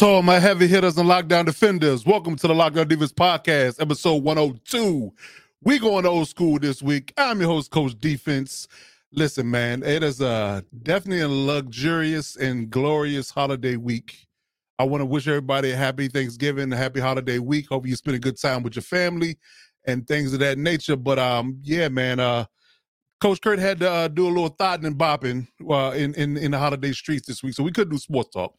To all my heavy hitters and lockdown defenders, welcome to the Lockdown Defense podcast, episode 102. We going old school this week. I'm your host, Coach Defense. Listen, man, it is a definitely a luxurious and glorious holiday week. I want to wish everybody a happy Thanksgiving, a happy holiday week. Hope you spend a good time with your family and things of that nature. But um, yeah, man, uh, Coach Kurt had to uh, do a little thought and bopping uh, in, in in the holiday streets this week, so we couldn't do sports talk.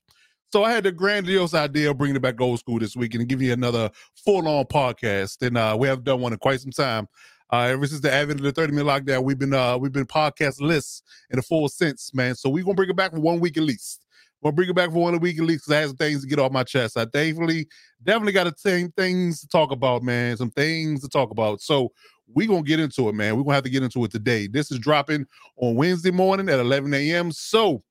So I had the grandiose idea of bringing it back old school this week and giving you another full on podcast. And uh, we haven't done one in quite some time. Uh, ever since the advent of the 30 minute lockdown, we've been uh, we've been podcast lists in a full sense, man. So we're gonna bring it back for one week at least. We'll bring it back for one week at least because I have some things to get off my chest. I definitely, definitely got some things to talk about, man. Some things to talk about. So we're gonna get into it, man. We're gonna have to get into it today. This is dropping on Wednesday morning at 11 a.m. So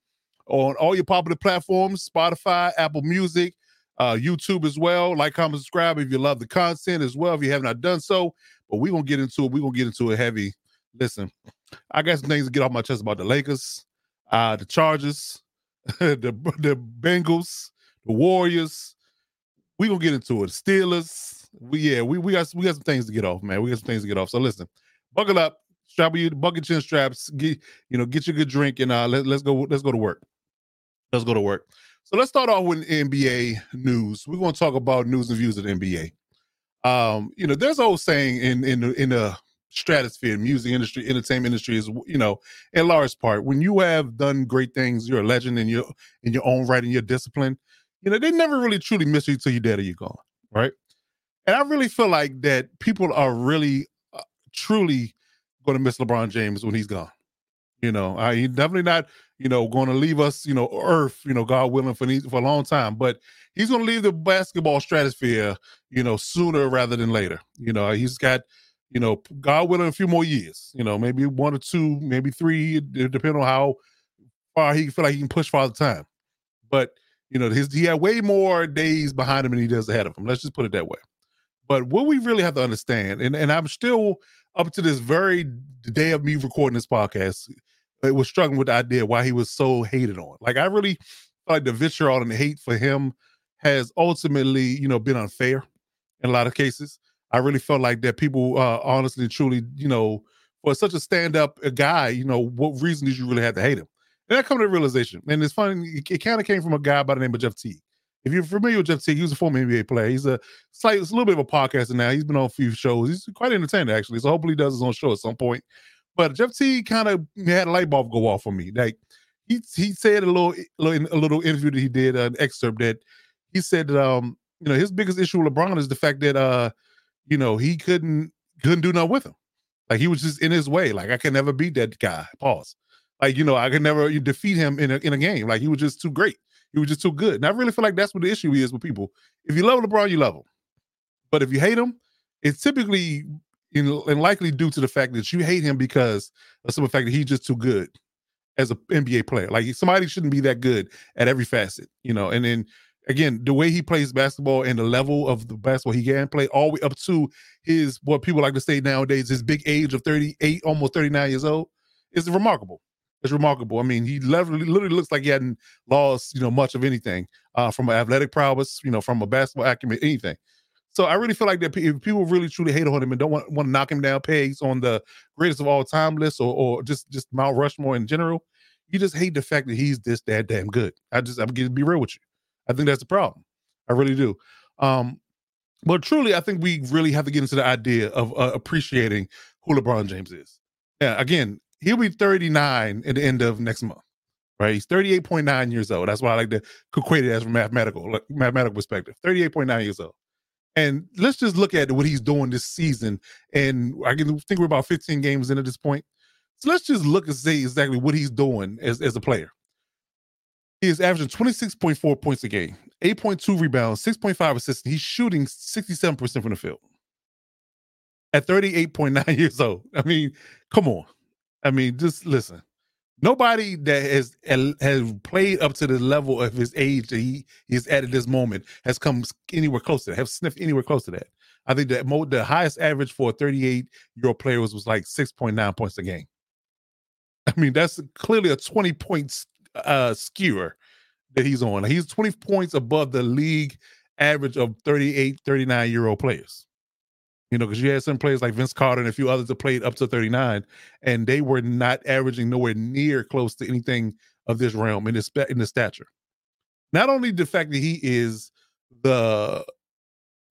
on all your popular platforms Spotify, Apple Music, uh, YouTube as well. Like, comment, subscribe if you love the content as well, if you have not done so. But we're going to get into it. We're going to get into it heavy. Listen, I got some things to get off my chest about the Lakers, uh, the Chargers, the, the Bengals, the Warriors. We're going to get into it. Steelers. We, yeah, we, we, got, we got some things to get off, man. We got some things to get off. So listen, buckle up strap your bucket chin straps, get you know, get your good drink, and uh, let, let's go. Let's go to work. Let's go to work. So let's start off with NBA news. We're going to talk about news and views of the NBA. Um, you know, there's an old saying in in the, in the stratosphere, music industry, entertainment industry is you know, in large part, when you have done great things, you're a legend in your in your own right and your discipline. You know, they never really truly miss you till you're dead or you're gone, right? And I really feel like that people are really, uh, truly going to miss LeBron James when he's gone. You know, I, he's definitely not, you know, going to leave us, you know, Earth, you know, God willing, for for a long time. But he's going to leave the basketball stratosphere, you know, sooner rather than later. You know, he's got, you know, God willing, a few more years. You know, maybe one or two, maybe three, depending on how far he feel like he can push for the time. But you know, his he had way more days behind him than he does ahead of him. Let's just put it that way. But what we really have to understand, and, and I'm still up to this very day of me recording this podcast, it was struggling with the idea why he was so hated on. Like I really like the vitriol and the hate for him has ultimately, you know, been unfair in a lot of cases. I really felt like that people uh honestly truly, you know, for such a stand-up uh, guy, you know, what reason did you really have to hate him? And I come to the realization, and it's funny, it, it kind of came from a guy by the name of Jeff Teague. If you're familiar with Jeff Teague, he was a former NBA player. He's a slight, a little bit of a podcaster now. He's been on a few shows. He's quite entertaining actually. So hopefully he does his own show at some point. But Jeff Teague kind of had a light bulb go off for me. Like he he said a little a little interview that he did, an excerpt that he said um you know his biggest issue with LeBron is the fact that uh you know he couldn't couldn't do nothing with him. Like he was just in his way. Like I can never beat that guy. Pause. Like you know I could never defeat him in a in a game. Like he was just too great. He was just too good. And I really feel like that's what the issue is with people. If you love LeBron, you love him. But if you hate him, it's typically know, and likely due to the fact that you hate him because of some fact that he's just too good as an NBA player. Like somebody shouldn't be that good at every facet, you know. And then again, the way he plays basketball and the level of the basketball he can play, all the way up to his what people like to say nowadays, his big age of 38, almost 39 years old, is remarkable. It's remarkable. I mean, he literally, literally looks like he hadn't lost, you know, much of anything uh, from an athletic prowess, you know, from a basketball acumen, anything. So I really feel like that if people really truly hate on him and don't want, want to knock him down pegs on the greatest of all time list or, or just just Mount Rushmore in general, you just hate the fact that he's this that damn good. I just I'm gonna be real with you. I think that's the problem. I really do. Um, but truly, I think we really have to get into the idea of uh, appreciating who LeBron James is. Yeah, again, he'll be 39 at the end of next month. Right, he's 38.9 years old. That's why I like to equate it as from mathematical mathematical perspective. 38.9 years old. And let's just look at what he's doing this season. And I can think we're about 15 games in at this point. So let's just look and see exactly what he's doing as, as a player. He is averaging 26.4 points a game, 8.2 rebounds, 6.5 assists. He's shooting 67% from the field at 38.9 years old. I mean, come on. I mean, just listen nobody that has has played up to the level of his age that he is at at this moment has come anywhere close to that, have sniffed anywhere close to that. I think that mo- the highest average for a 38 year old player was, was like 6.9 points a game. I mean, that's clearly a 20 points uh, skewer that he's on. He's 20 points above the league average of 38, 39 year old players. You know, because you had some players like Vince Carter and a few others that played up to 39, and they were not averaging nowhere near close to anything of this realm in this in the stature. Not only the fact that he is the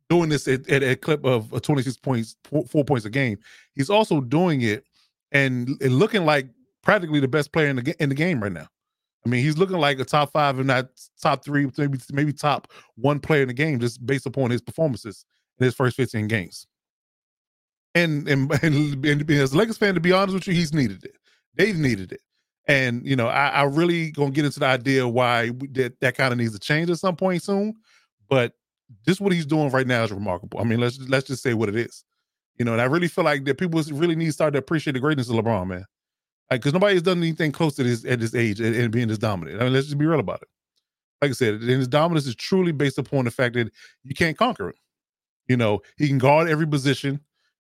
doing this at, at a clip of uh, 26 points, four, four, points a game, he's also doing it and, and looking like practically the best player in the in the game right now. I mean, he's looking like a top five, if not top three, maybe maybe top one player in the game, just based upon his performances in his first 15 games. And and and, and as a Lakers fan, to be honest with you, he's needed it. They've needed it. And you know, I, I really gonna get into the idea why that that kind of needs to change at some point soon. But just what he's doing right now is remarkable. I mean, let's let's just say what it is. You know, and I really feel like that people really need to start to appreciate the greatness of LeBron, man. Like, because nobody's done anything close to this at this age and, and being this dominant. I mean, let's just be real about it. Like I said, and his dominance is truly based upon the fact that you can't conquer him. You know, he can guard every position.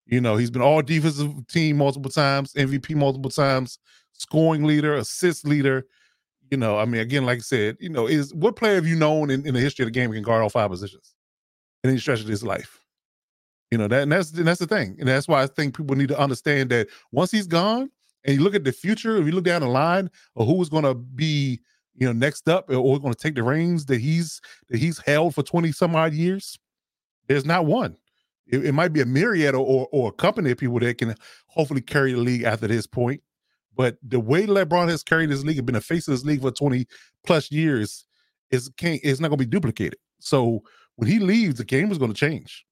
You know, he's been all defensive team multiple times, MVP multiple times, scoring leader, assist leader. You know, I mean, again, like I said, you know, is what player have you known in, in the history of the game can guard all five positions in any stretch of his life? You know, that and that's and that's the thing. And that's why I think people need to understand that once he's gone, and you look at the future, if you look down the line of who's gonna be, you know, next up or going to take the reins that he's that he's held for 20 some odd years, there's not one. It, it might be a myriad or, or, a company of people that can hopefully carry the league after this point. But the way LeBron has carried this league been a face of this league for 20 plus years is can't it's not gonna be duplicated. So when he leaves, the game is gonna change.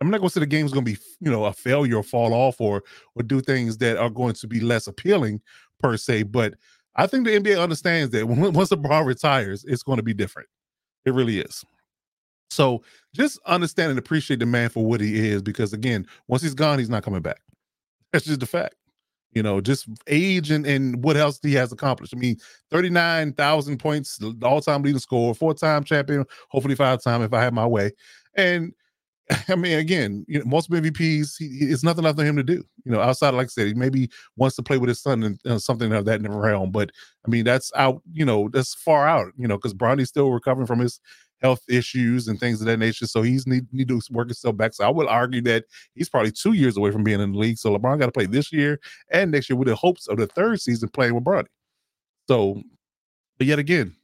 I'm not gonna say the game is gonna be, you know, a failure or fall off or or do things that are going to be less appealing per se. But I think the NBA understands that once LeBron retires, it's going to be different. It really is. So just understand and appreciate the man for what he is, because again, once he's gone, he's not coming back. That's just the fact. You know, just age and, and what else he has accomplished. I mean, 39,000 points, all time leading scorer, four time champion, hopefully five time if I have my way. And I mean, again, you know, most MVPs, he, it's nothing left for him to do. You know, outside, like I said, he maybe wants to play with his son and uh, something of that realm. But I mean, that's out. You know, that's far out. You know, because Bronny's still recovering from his health issues and things of that nature. So he's need need to work himself back. So I would argue that he's probably two years away from being in the league. So LeBron got to play this year and next year with the hopes of the third season playing with Bronny. So, but yet again,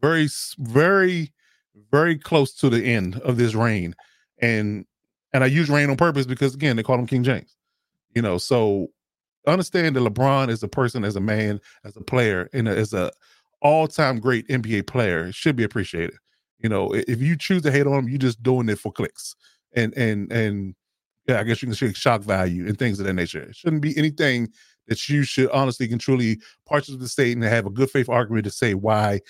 very, very, very close to the end of this reign. And and I use reign on purpose because again, they call him King James. You know, so understand that LeBron is a person, as a man, as a player, and as a all-time great NBA player, should be appreciated. You know, if you choose to hate on him, you're just doing it for clicks and and and yeah, I guess you can say shock value and things of that nature. It shouldn't be anything that you should honestly can truly purchase the state and have a good faith argument to say why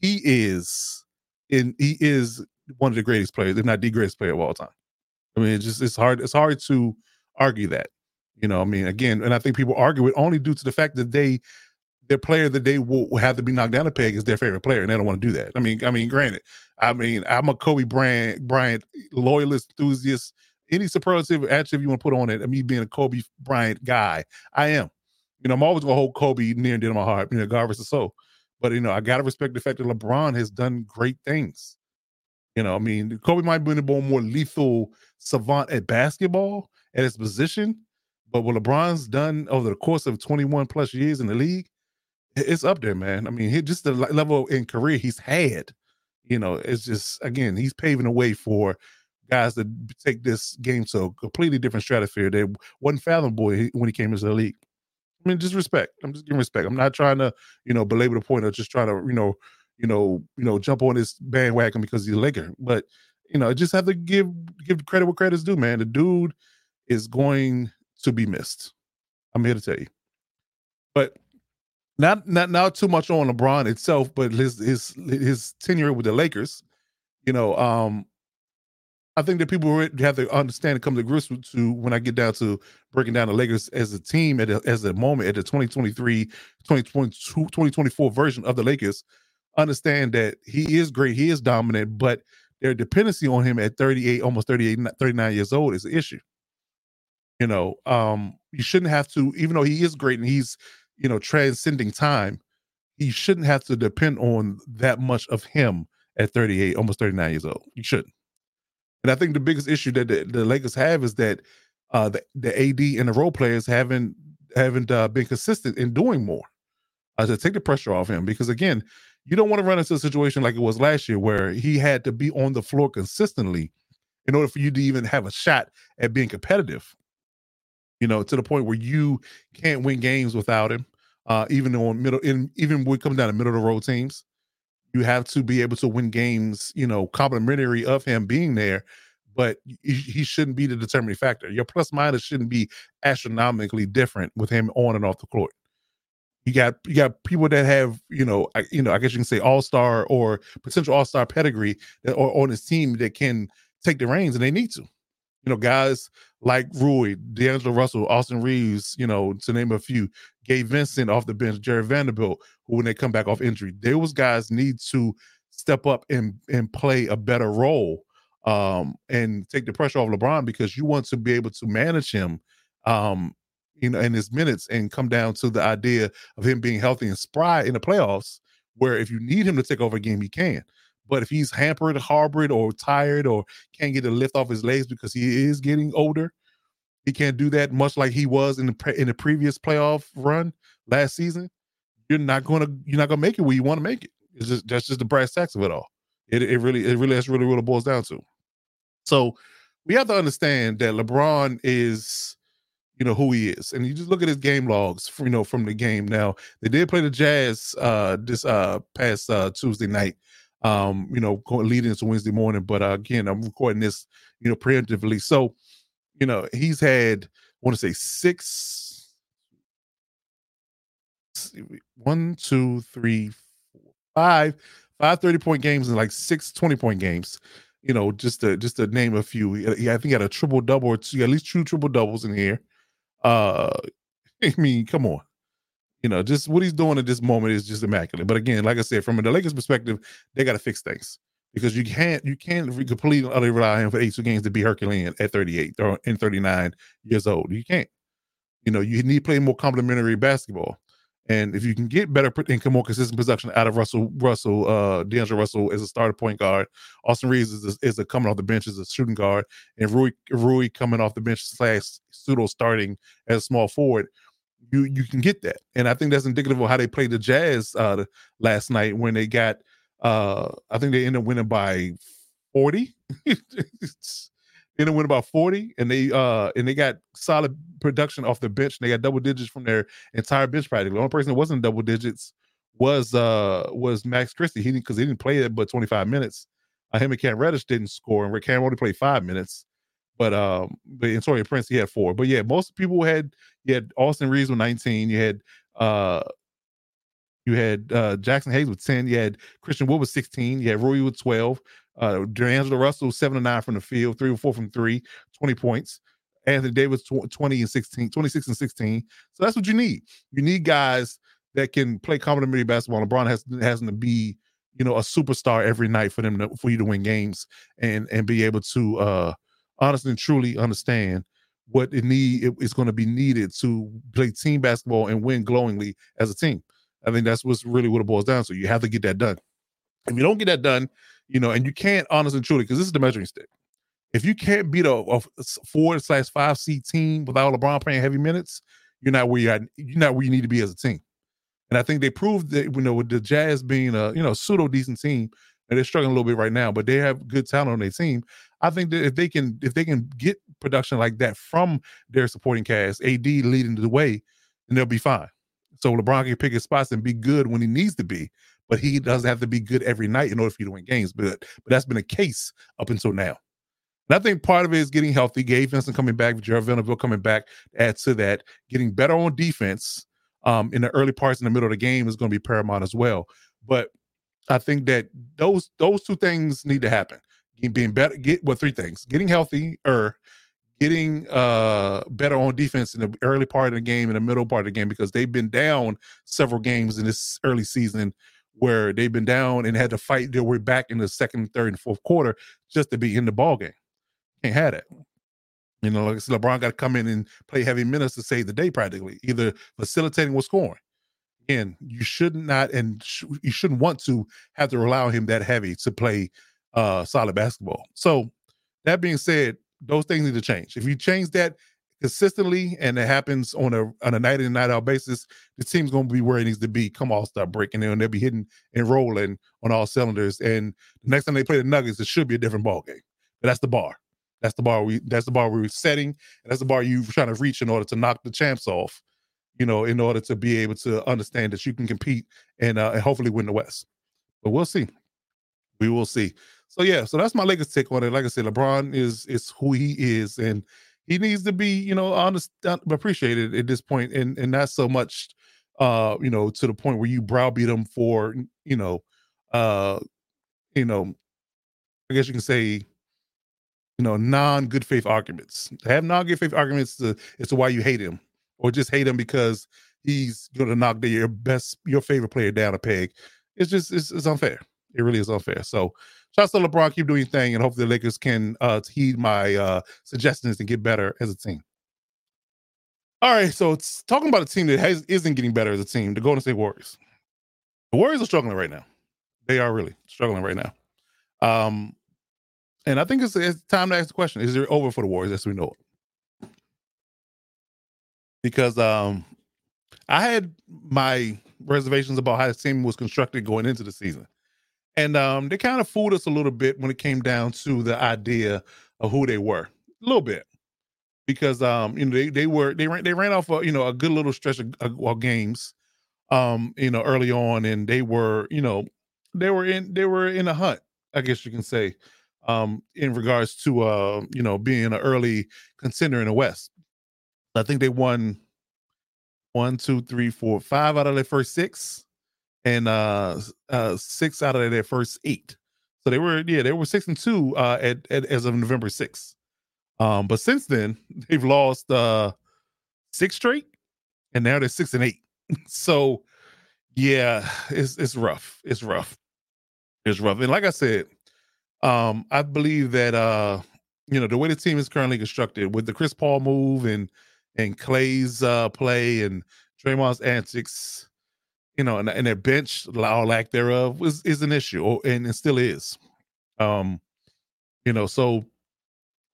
he is in he is one of the greatest players, if not the greatest player of all time. I mean, it's just it's hard it's hard to argue that. You know, I mean, again, and I think people argue it only due to the fact that they their player that they will have to be knocked down a peg is their favorite player, and they don't want to do that. I mean, I mean, granted, I mean, I'm a Kobe Bryant, Bryant loyalist, enthusiast. Any superlative adjective you want to put on it, me being a Kobe Bryant guy, I am. You know, I'm always gonna hold Kobe near and dear to my heart, you know, regardless of so. But you know, I gotta respect the fact that LeBron has done great things. You know, I mean, Kobe might be a more lethal savant at basketball at his position, but what LeBron's done over the course of 21 plus years in the league, it's up there, man. I mean, he just the level in career he's had, you know, it's just again, he's paving the way for guys to take this game to a completely different stratosphere that wasn't fathomable when he came into the league. I mean, just respect. I'm just giving respect. I'm not trying to, you know, belabor the point of just trying to, you know, you know, you know, jump on this bandwagon because he's a Laker. But you know, just have to give give credit where credit's due, man. The dude is going to be missed. I'm here to tell you. But not not not too much on LeBron itself, but his his his tenure with the Lakers. You know, um, I think that people have to understand and come to grips with to when I get down to breaking down the Lakers as a team at a, as a moment at the 2023 2022 2024 version of the Lakers understand that he is great, he is dominant, but their dependency on him at 38 almost 38 39 years old is an issue. You know, um you shouldn't have to even though he is great and he's you know, transcending time, he shouldn't have to depend on that much of him at 38, almost 39 years old. He shouldn't. And I think the biggest issue that the, the Lakers have is that uh, the, the AD and the role players haven't haven't uh, been consistent in doing more uh, to take the pressure off him. Because again, you don't want to run into a situation like it was last year where he had to be on the floor consistently in order for you to even have a shot at being competitive. You know, to the point where you can't win games without him. Uh, even on middle, in even when it comes down to middle of the road teams, you have to be able to win games. You know, complimentary of him being there, but he, shouldn't be the determining factor. Your plus minus shouldn't be astronomically different with him on and off the court. You got you got people that have you know I, you know I guess you can say all star or potential all star pedigree that or on his team that can take the reins and they need to. You know, guys like Rui, D'Angelo Russell, Austin Reaves, you know, to name a few, Gabe Vincent off the bench, Jarred Vanderbilt, who when they come back off injury, those guys need to step up and and play a better role um, and take the pressure off LeBron because you want to be able to manage him, um, you know, in his minutes and come down to the idea of him being healthy and spry in the playoffs, where if you need him to take over a game, he can. But if he's hampered, harbored, or tired, or can't get a lift off his legs because he is getting older, he can't do that much like he was in the pre- in the previous playoff run last season. You're not gonna you're not gonna make it where you want to make it. It's just that's just the brass tacks of it all. It it really it really that's really what it boils down to. So we have to understand that LeBron is you know who he is and you just look at his game logs you know from the game now they did play the jazz uh this uh past uh tuesday night um you know leading into wednesday morning but uh, again i'm recording this you know preemptively so you know he's had i want to say six one two three four five five 30 point games and like six 20 point games you know, just to just to name a few. Yeah, I think he had a triple double or two, at least two triple doubles in here. Uh, I mean, come on, you know, just what he's doing at this moment is just immaculate. But again, like I said, from the Lakers' perspective, they got to fix things because you can't you can't completely utterly rely on him for 82 games to be Herculean at 38 or in 39 years old. You can't. You know, you need to play more complementary basketball. And if you can get better and come more consistent production out of Russell, Russell, uh, D'Angelo Russell as a starter point guard, Austin Reaves is a, is a coming off the bench as a shooting guard, and Rui Rui coming off the bench slash pseudo starting as a small forward, you you can get that. And I think that's indicative of how they played the Jazz uh, last night when they got, uh, I think they ended up winning by forty. ended up winning about 40 and they uh and they got solid production off the bench. They got double digits from their entire bench practically. The only person that wasn't double digits was uh was Max Christie. He didn't because he didn't play it but 25 minutes. Uh, him and Cam Reddish didn't score, and Rick Cam only played five minutes. But um, but Taurean Prince he had four. But yeah, most people had you had Austin Reaves with 19. You had uh you had uh Jaxson Hayes with 10. You had Christian Wood with 16. You had Rui with 12. Uh, D'Angelo Russell, seven to nine from the field, three or four from three, 20 points. Anthony Davis, 20 and 16, 26 and 16. So that's what you need. You need guys that can play complementary basketball. LeBron has has to be, you know, a superstar every night for them to, for you to win games and and be able to uh honestly and truly understand what it need is going to be needed to play team basketball and win glowingly as a team. I think that's what's really what it boils down to. You have to get that done. If you don't get that done, you know, and you can't honestly and truly because this is the measuring stick. If you can't beat a, a four slash five seed team without LeBron playing heavy minutes, you're not where you are. You're not where you need to be as a team. And I think they proved that you know with the Jazz being a you know pseudo decent team, and they're struggling a little bit right now, but they have good talent on their team. I think that if they can if they can get production like that from their supporting cast, AD leading the way, then they'll be fine. So LeBron can pick his spots and be good when he needs to be but he doesn't have to be good every night in order for you to win games. But but that's been a case up until now. And I think part of it is getting healthy. Gabe Vincent coming back, Jarred Vanderbilt coming back, add to that. Getting better on defense um, in the early parts in the middle of the game is going to be paramount as well. But I think that those those two things need to happen. Being better, get well, three things: getting healthy, or getting uh better on defense in the early part of the game, in the middle part of the game, because they've been down several games in this early season where they've been down and had to fight their way back in the second, third, and fourth quarter just to be in the ball game. Can't have that. You know, like I said, LeBron got to come in and play heavy minutes to save the day, practically, either facilitating or scoring. again, you should not and sh- you shouldn't want to have to on him that heavy to play uh solid basketball. So that being said, those things need to change. If you change that consistently and it happens on a on a night in and night out basis, the team's gonna be where it needs to be. Come all start breaking and they'll be hitting and rolling on all cylinders. And the next time they play the Nuggets, it should be a different ball game. But that's the bar. That's the bar we that's the bar we are setting, and that's the bar you're trying to reach in order to knock the champs off, you know, in order to be able to understand that you can compete and uh, and hopefully win the West. But we'll see. We will see. So yeah, so that's my Lakers take on it. Like I said, LeBron is is who he is, and he needs to be, you know, understand, appreciated at this point, and and not so much, uh, you know, to the point where you browbeat him for, you know, uh, you know, I guess you can say you know, non good faith arguments. Have non good faith arguments to, as to why you hate him, or just hate him because he's going to knock the, your best, your favorite player down a peg. It's just it's, it's unfair. It really is unfair. So, shout out to LeBron. Keep doing your thing, and hopefully the Lakers can uh, heed my uh, suggestions and get better as a team. All right, so it's talking about a team that has isn't getting better as a team. The Golden State Warriors. The Warriors are struggling right now. They are really struggling right now. Um, and I think it's, it's time to ask the question: Is it over for the Warriors as we know it? Because um, I had my reservations about how the team was constructed going into the season, and um, they kind of fooled us a little bit when it came down to the idea of who they were, a little bit, because um, you know they they were they ran they ran off a, you know a good little stretch of, of games, um, you know early on, and they were you know they were in they were in a hunt, I guess you can say um, in regards to uh, you know being an early contender in the West. I think they won one, two, three, four, five out of their first six, and uh, uh, six out of their first eight. So they were yeah they were six and two uh, at, at as of November sixth. Um, but since then they've lost uh, six straight, and now they're six and eight. so yeah, it's it's rough. It's rough. It's rough. And like I said, um, I believe that uh, you know, the way the team is currently constructed with the Chris Paul move and and Klay's uh play and Draymond's antics, you know, and, and their bench or lack thereof is is an issue, or, and it still is. Um, you know, so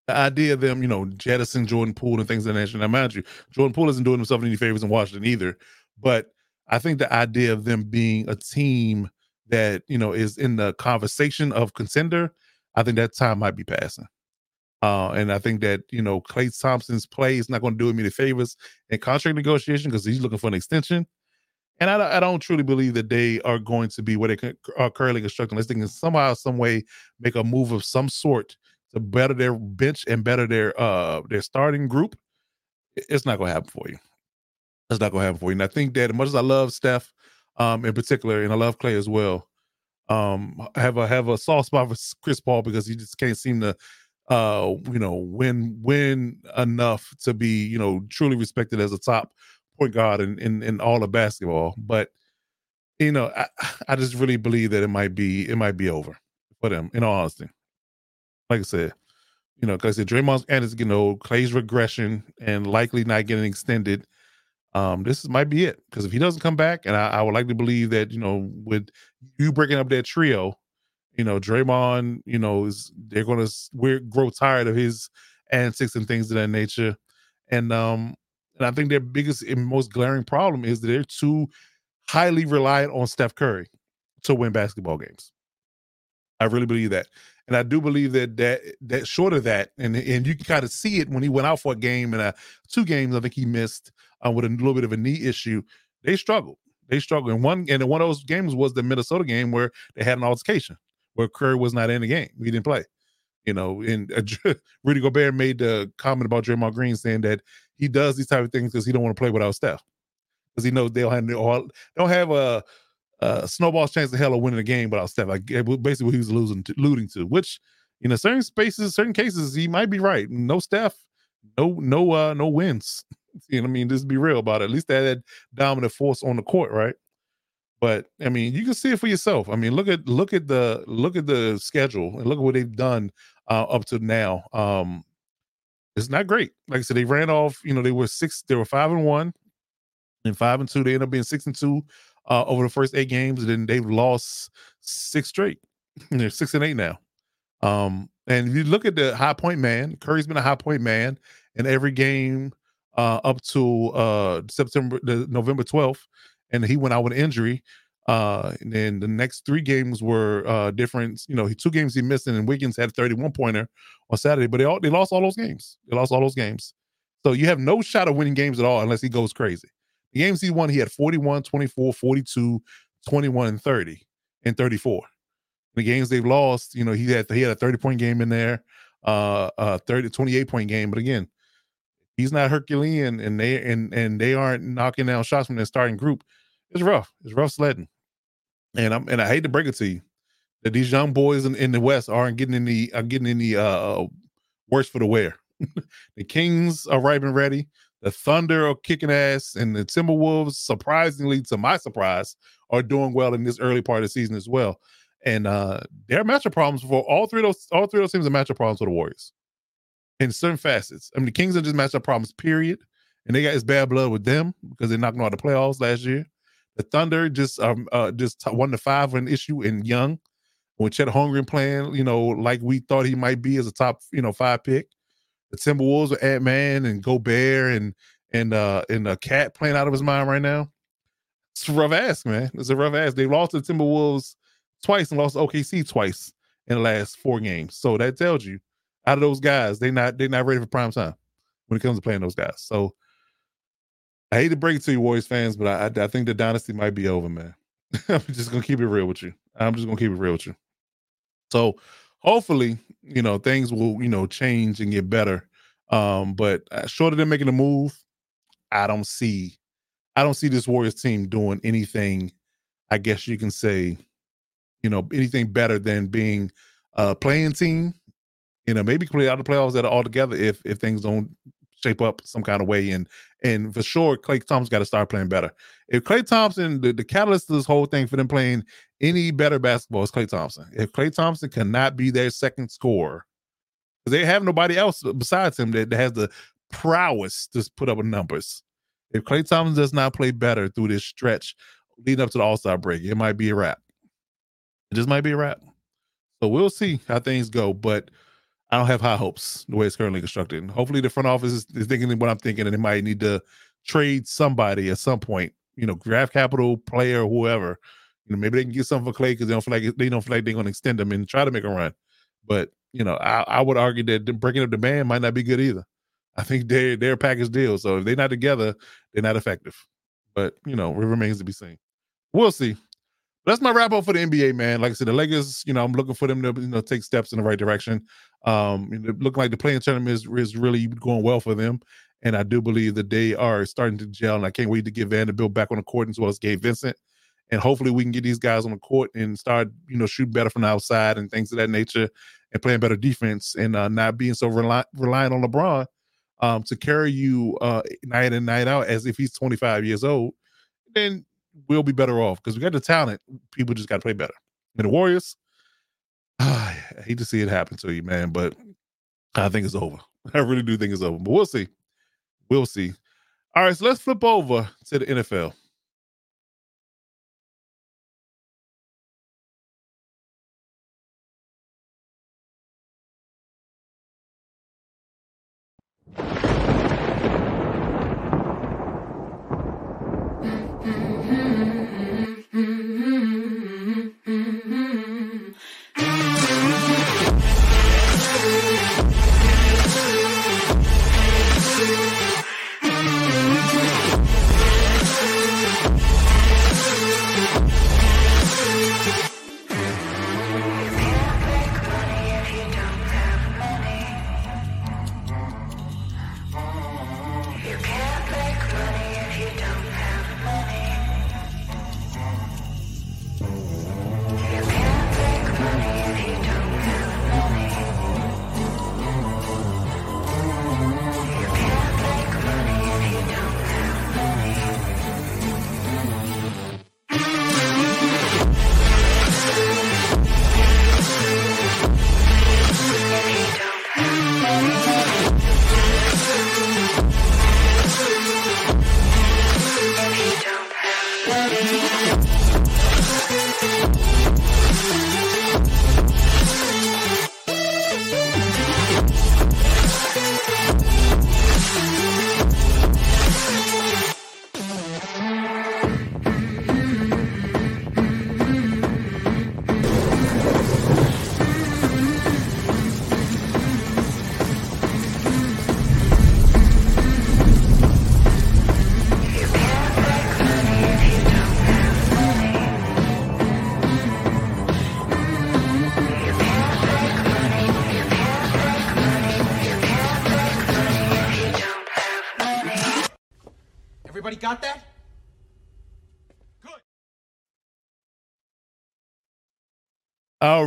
the idea of them, you know, jettison Jordan Poole and things of that nature. Now, mind you, Jordan Poole isn't doing himself any favors in Washington either. But I think the idea of them being a team that you know is in the conversation of contender, I think that time might be passing. Uh, and I think that you know Klay Thompson's play is not going to do him any favors in contract negotiation because he's looking for an extension. And I, I, don't truly believe that they are going to be where they are currently constructing. Unless they can somehow, some way, make a move of some sort to better their bench and better their uh their starting group. It's not going to happen for you. It's not going to happen for you. And I think that as much as I love Steph, um, in particular, and I love Klay as well. Um, have a have a soft spot for Chris Paul because he just can't seem to, uh, you know, win win enough to be you know truly respected as a top point guard in in, in all of basketball. But you know, I, I just really believe that it might be it might be over for them. In all honesty, like I said, you know, because I said and it's getting old, Klay's regression and likely not getting extended um, this might be it. Because if he doesn't come back, and I, I, would like to believe that, you know, with you breaking up that trio, you know, Draymond, you know, is they're gonna we're grow tired of his antics and things of that nature. And um, and I think their biggest and most glaring problem is that they're too highly reliant on Steph Curry to win basketball games. I really believe that. And I do believe that that that short of that, and and you can kind of see it when he went out for a game and uh, two games, I think he missed uh, with a little bit of a knee issue, they struggled. They struggled. And one and one of those games was the Minnesota game where they had an altercation where Curry was not in the game. He didn't play. You know, and uh, Rudy Gobert made the comment about Draymond Green saying that he does these type of things because he don't want to play without Steph because he knows they'll have don't have a, a snowball's chance of hell of winning a game without Steph. Like basically what he was losing to, alluding to, which you know certain spaces, certain cases, he might be right. No Steph, no no uh no wins. You know, I mean, just be real about it. At least they had that dominant force on the court, right? But I mean, you can see it for yourself. I mean, look at look at the look at the schedule and look at what they've done uh, up to now. Um, it's not great. Like I said, they ran off. You know, they were six. They were five and one. And five and two, they end up being six and two uh, over the first eight games, and then they've lost six straight. They're six and eight now. Um, and if you look at the high point man, Curry's been a high point man in every game uh, up to uh, September, the November 12th, and he went out with injury. Uh, and then the next three games were uh, different. You know, two games he missed, and Wiggins had a 31 pointer on Saturday, but they all they lost all those games. They lost all those games. So you have no shot of winning games at all unless he goes crazy. The games he won, he had 41, 24, 42, 21, and 30, and 34. The games they've lost, you know, he had he had a 30 point game in there, uh, uh 30, 28 point game. But again, he's not Herculean and they and and they aren't knocking down shots from their starting group. It's rough. It's rough sledding. And I'm and I hate to break it to you that these young boys in, in the West aren't getting any are getting any uh worse for the wear. the Kings are ripe and ready. The Thunder are kicking ass, and the Timberwolves, surprisingly to my surprise, are doing well in this early part of the season as well. And uh there are matchup problems for all three of those. All three of those teams are matchup problems for the Warriors in certain facets. I mean, the Kings are just matchup problems, period. And they got this bad blood with them because they knocked them out of the playoffs last year. The Thunder just um uh just one to five an issue in young when Chet Holmgren playing, you know, like we thought he might be as a top, you know, five pick. The Timberwolves with Ant Man and Gobert and and uh and a cat playing out of his mind right now. It's a rough ass, man. It's a rough ass. They lost the Timberwolves twice and lost OKC twice in the last four games. So that tells you out of those guys, they not they not ready for prime time when it comes to playing those guys. So I hate to break it to you, Warriors fans, but I, I, I think the dynasty might be over, man. I'm just gonna keep it real with you. I'm just gonna keep it real with you. So hopefully, you know, things will, you know, change and get better. Um, but uh, shorter than making a move, I don't see, I don't see this Warriors team doing anything. I guess you can say, you know, anything better than being a playing team. You know, maybe play out the playoffs that are all together if if things don't shape up some kind of way. And and for sure, Klay Thompson's got to start playing better. If Klay Thompson, the, the catalyst of this whole thing for them playing any better basketball is Klay Thompson. If Klay Thompson cannot be their second scorer, because they have nobody else besides him that, that has the prowess to put up numbers. If Klay Thompson does not play better through this stretch leading up to the All Star break, it might be a wrap. It just might be a wrap. So we'll see how things go. But I don't have high hopes the way it's currently constructed. Hopefully, the front office is, is thinking what I'm thinking, and they might need to trade somebody at some point. You know, draft capital, player, whoever. You know, maybe they can get something for Klay because they don't feel like they don't feel like they're going to extend them and try to make a run. But you know, I, I would argue that breaking up the band might not be good either. I think they're they're a package deal. So if they're not together, they're not effective. But you know, it remains to be seen. We'll see that's my wrap up for the NBA, man. Like I said, the Lakers, you know, I'm looking for them to you know take steps in the right direction. Um, looking like the playing tournament is, is really going well for them, and I do believe that they are starting to gel. And I can't wait to get Vanderbilt back on the court as well as Gabe Vincent, and hopefully we can get these guys on the court and start you know shoot better from the outside and things of that nature, and playing better defense and uh, not being so rely- reliant on LeBron um, to carry you uh, night in night out as if he's 25 years old. Then we'll be better off because we got the talent. People just got to play better. And the Warriors, I hate to see it happen to you, man, but I think it's over. I really do think it's over, but we'll see. We'll see. All right, so let's flip over to the NFL.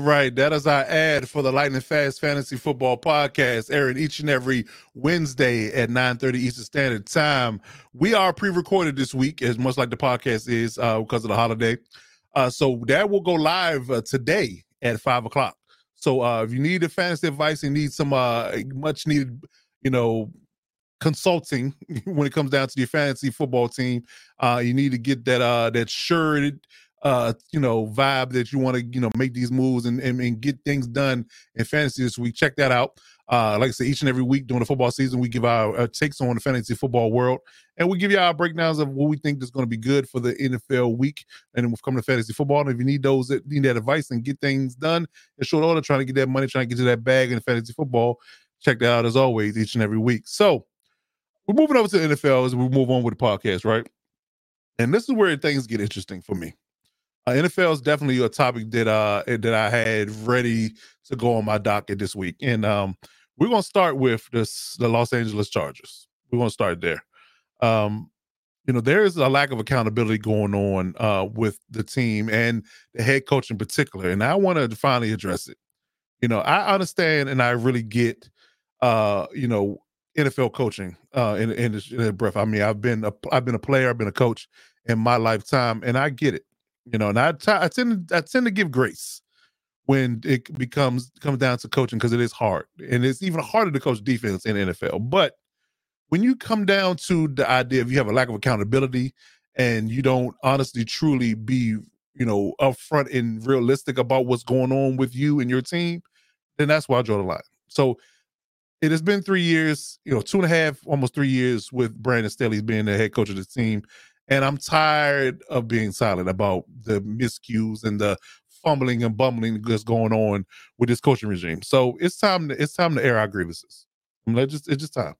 Right, that is our ad for the Lightning Fast Fantasy Football Podcast, airing each and every Wednesday at 9:30 Eastern Standard Time. We are pre-recorded this week, as much like the podcast is, uh, because of the holiday. Uh, so that will go live uh, today at five o'clock. So uh, if you need a fantasy advice and need some uh, much needed, you know, consulting when it comes down to your fantasy football team, uh, you need to get that uh, that sure uh you know vibe that you want to you know make these moves and, and, and get things done in fantasy this week. Check that out. Uh like i said each and every week during the football season we give our, our takes on the fantasy football world and we give you our breakdowns of what we think is going to be good for the nfl week and we've come to fantasy football. And if you need those that need that advice and get things done in short order trying to get that money trying to get to that bag in fantasy football check that out as always each and every week. So we're moving over to the nfl as we move on with the podcast right? And this is where things get interesting for me uh, NFL is definitely a topic that uh that I had ready to go on my docket this week, and um we're gonna start with this the Los Angeles Chargers. We're gonna start there. Um, you know, there is a lack of accountability going on uh with the team and the head coach in particular, and I want to finally address it. You know, I understand and I really get uh you know NFL coaching uh in in, in breath. I mean, I've been a I've been a player, I've been a coach in my lifetime, and I get it you know, and I, t- I tend I tend to give grace when it becomes comes down to coaching because it is hard and it's even harder to coach defense in NFL. But when you come down to the idea of you have a lack of accountability and you don't honestly truly be you know upfront and realistic about what's going on with you and your team, then that's why I draw the line. So it has been three years, you know, two and a half, almost three years with Brandon Staley being the head coach of the team. And I'm tired of being silent about the miscues and the fumbling and bumbling that's going on with this coaching regime. So it's time to it's time to air our grievances. It's just it's just time.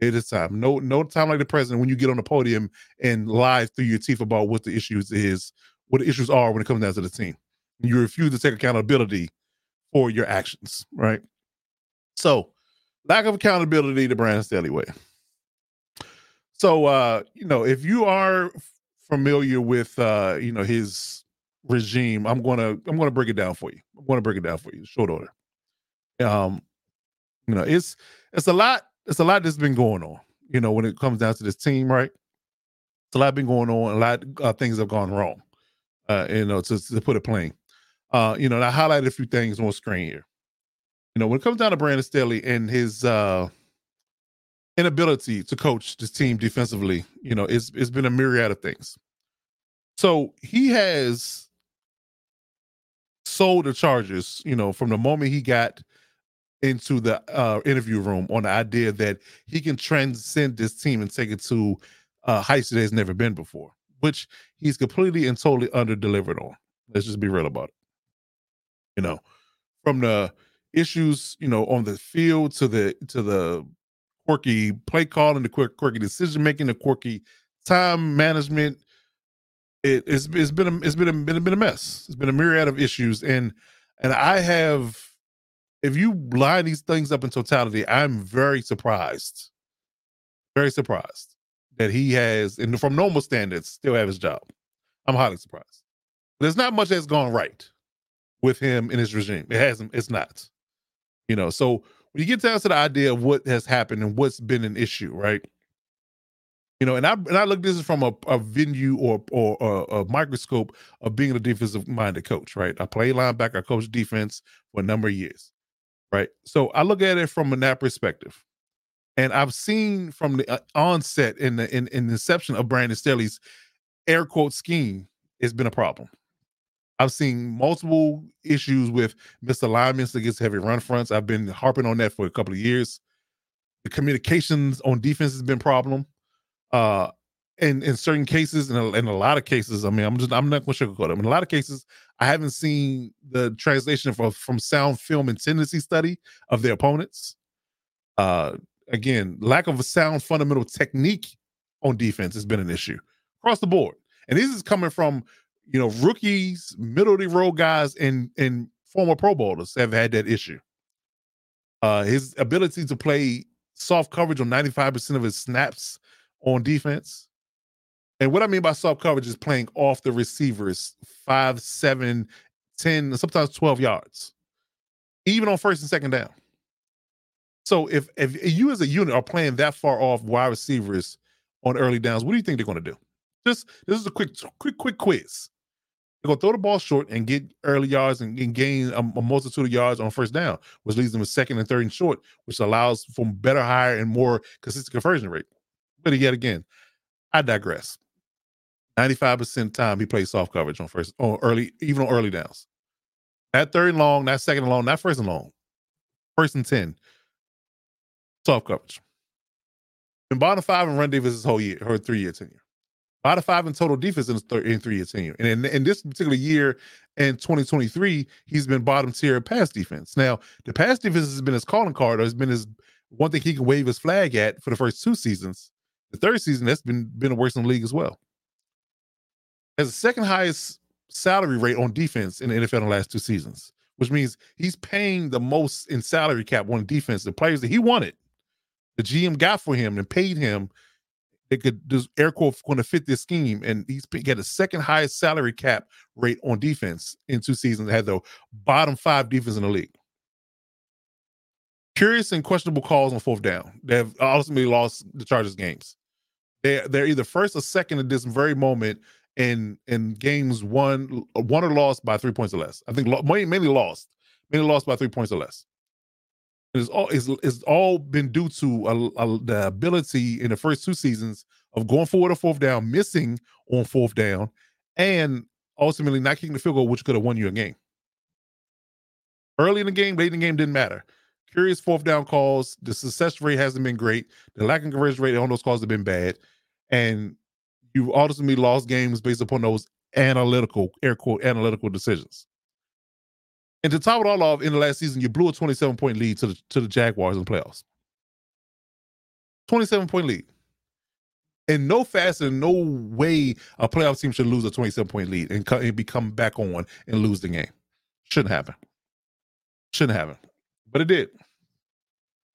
It is time. No no time like the president when you get on the podium and lie through your teeth about what the issues is, what the issues are when it comes down to the team. You refuse to take accountability for your actions, right? So lack of accountability the Brandon Staley way. So uh, you know, if you are familiar with uh, you know, his regime, I'm gonna I'm gonna break it down for you. I'm gonna break it down for you, short order. Um, you know, it's it's a lot, it's a lot that's been going on, you know, when it comes down to this team, right? It's a lot been going on, a lot uh, things have gone wrong. Uh, you know, to, to put it plain. Uh, you know, I highlighted a few things on screen here. You know, when it comes down to Brandon Staley and his uh inability to coach this team defensively, you know, it's it's been a myriad of things. So he has sold the Chargers, you know, from the moment he got into the uh, interview room on the idea that he can transcend this team and take it to heights that has never been before, which he's completely and totally under delivered on. Let's just be real about it. You know, from the issues, you know, on the field to the to the quirky play calling, the quirky decision making, the quirky time management. It, it's it's been a, it's been a, been been a mess. It's been a myriad of issues, and and I have, if you line these things up in totality, I'm very surprised, very surprised that he has, and from normal standards, still have his job. I'm highly surprised. There's not much that's gone right with him in his regime. It hasn't. It's not. You know, so when you get down to the idea of what has happened and what's been an issue, right? You know, and I and I look this is from a, a venue or or a, a microscope of being a defensive minded coach, right? I played linebacker, I coached defense for a number of years, right? So I look at it from that perspective, and I've seen from the uh, onset in the in, in the inception of Brandon Staley's air quote scheme, it's been a problem. I've seen multiple issues with misalignments against heavy run fronts. I've been harping on that for a couple of years. The communications on defense has been problem. Uh, in in certain cases, in a, in a lot of cases, I mean, I'm just I'm not going to sugarcoat them. In a lot of cases, I haven't seen the translation from from sound film and tendency study of their opponents. Uh, again, lack of a sound fundamental technique on defense has been an issue across the board, and this is coming from you know, rookies, middle of the road guys, and and former Pro Bowlers have had that issue. Uh, his ability to play soft coverage on 95% of his snaps on defense And what I mean by soft coverage is playing off the receivers five, seven, 10, sometimes 12 yards, even on first and second down. So if if you as a unit are playing that far off wide receivers on early downs, what do you think they're going to do? Just this is a quick, quick, quick quiz. They're to throw the ball short and get early yards and, and gain a, a, multitude of yards on first down, which leads them to second and third and short, which allows for better, higher, and more consistent conversion rate. But yet again, I digress. 95% of time he plays soft coverage on first on early, even on early downs. That third and long, that second and long, that first and long. First and 10. Soft coverage. Been bottom five in run his whole year, her three-year tenure. Bottom five in total defense in his third in three-year tenure. And in, in this particular year in 2023, he's been bottom tier pass defense. Now, the pass defense has been his calling card, or has been his one thing he can wave his flag at for the first two seasons. The third season, that's been been the worst in the league as well has the second highest salary rate on defense in the NFL in the last two seasons, which means he's paying the most in salary cap on defense. The players that he wanted, the GM got for him and paid him, they could just air quote going to fit this scheme, and he's got the second highest salary cap rate on defense in two seasons. Had the bottom five defense in the league. Curious and questionable calls on fourth down. They have ultimately lost the Chargers games. They they're either first or second at this very moment in in games one won or lost by three points or less. I think mainly lost, mainly lost by three points or less. It's all it's, it's all been due to a, a, the ability in the first two seasons of going forward or fourth down, missing on fourth down, and ultimately not kicking the field goal, which could have won you a game. Early in the game, late in the game didn't matter. Curious fourth down calls. The success rate hasn't been great. The lack of conversion rate on those calls have been bad. And you ultimately lost games based upon those analytical, air quote, analytical decisions. And to top it all off, in the last season, you blew a 27 point lead to the to the Jaguars in the playoffs. 27 point lead. And no faster, no way a playoff team should lose a 27 point lead and, and become back on and lose the game. Shouldn't happen. Shouldn't happen. But it did.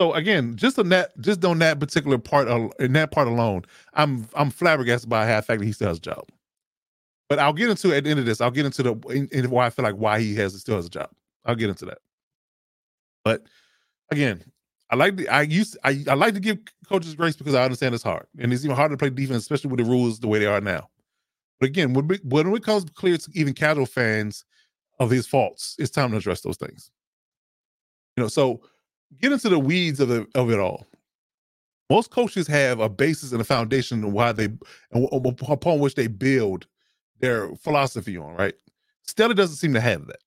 So again, just on that, just on that particular part, in that part alone, I'm I'm flabbergasted by how fact that he still has a job. But I'll get into at the end of this. I'll get into the in, in why I feel like why he has still has a job. I'll get into that. But again, I like the, I used I, I like to give coaches grace because I understand it's hard and it's even harder to play defense, especially with the rules the way they are now. But again, when when it comes clear to even casual fans of his faults, it's time to address those things. You know, so get into the weeds of it of it all. Most coaches have a basis and a foundation why they upon which they build their philosophy on, right? Staley doesn't seem to have that.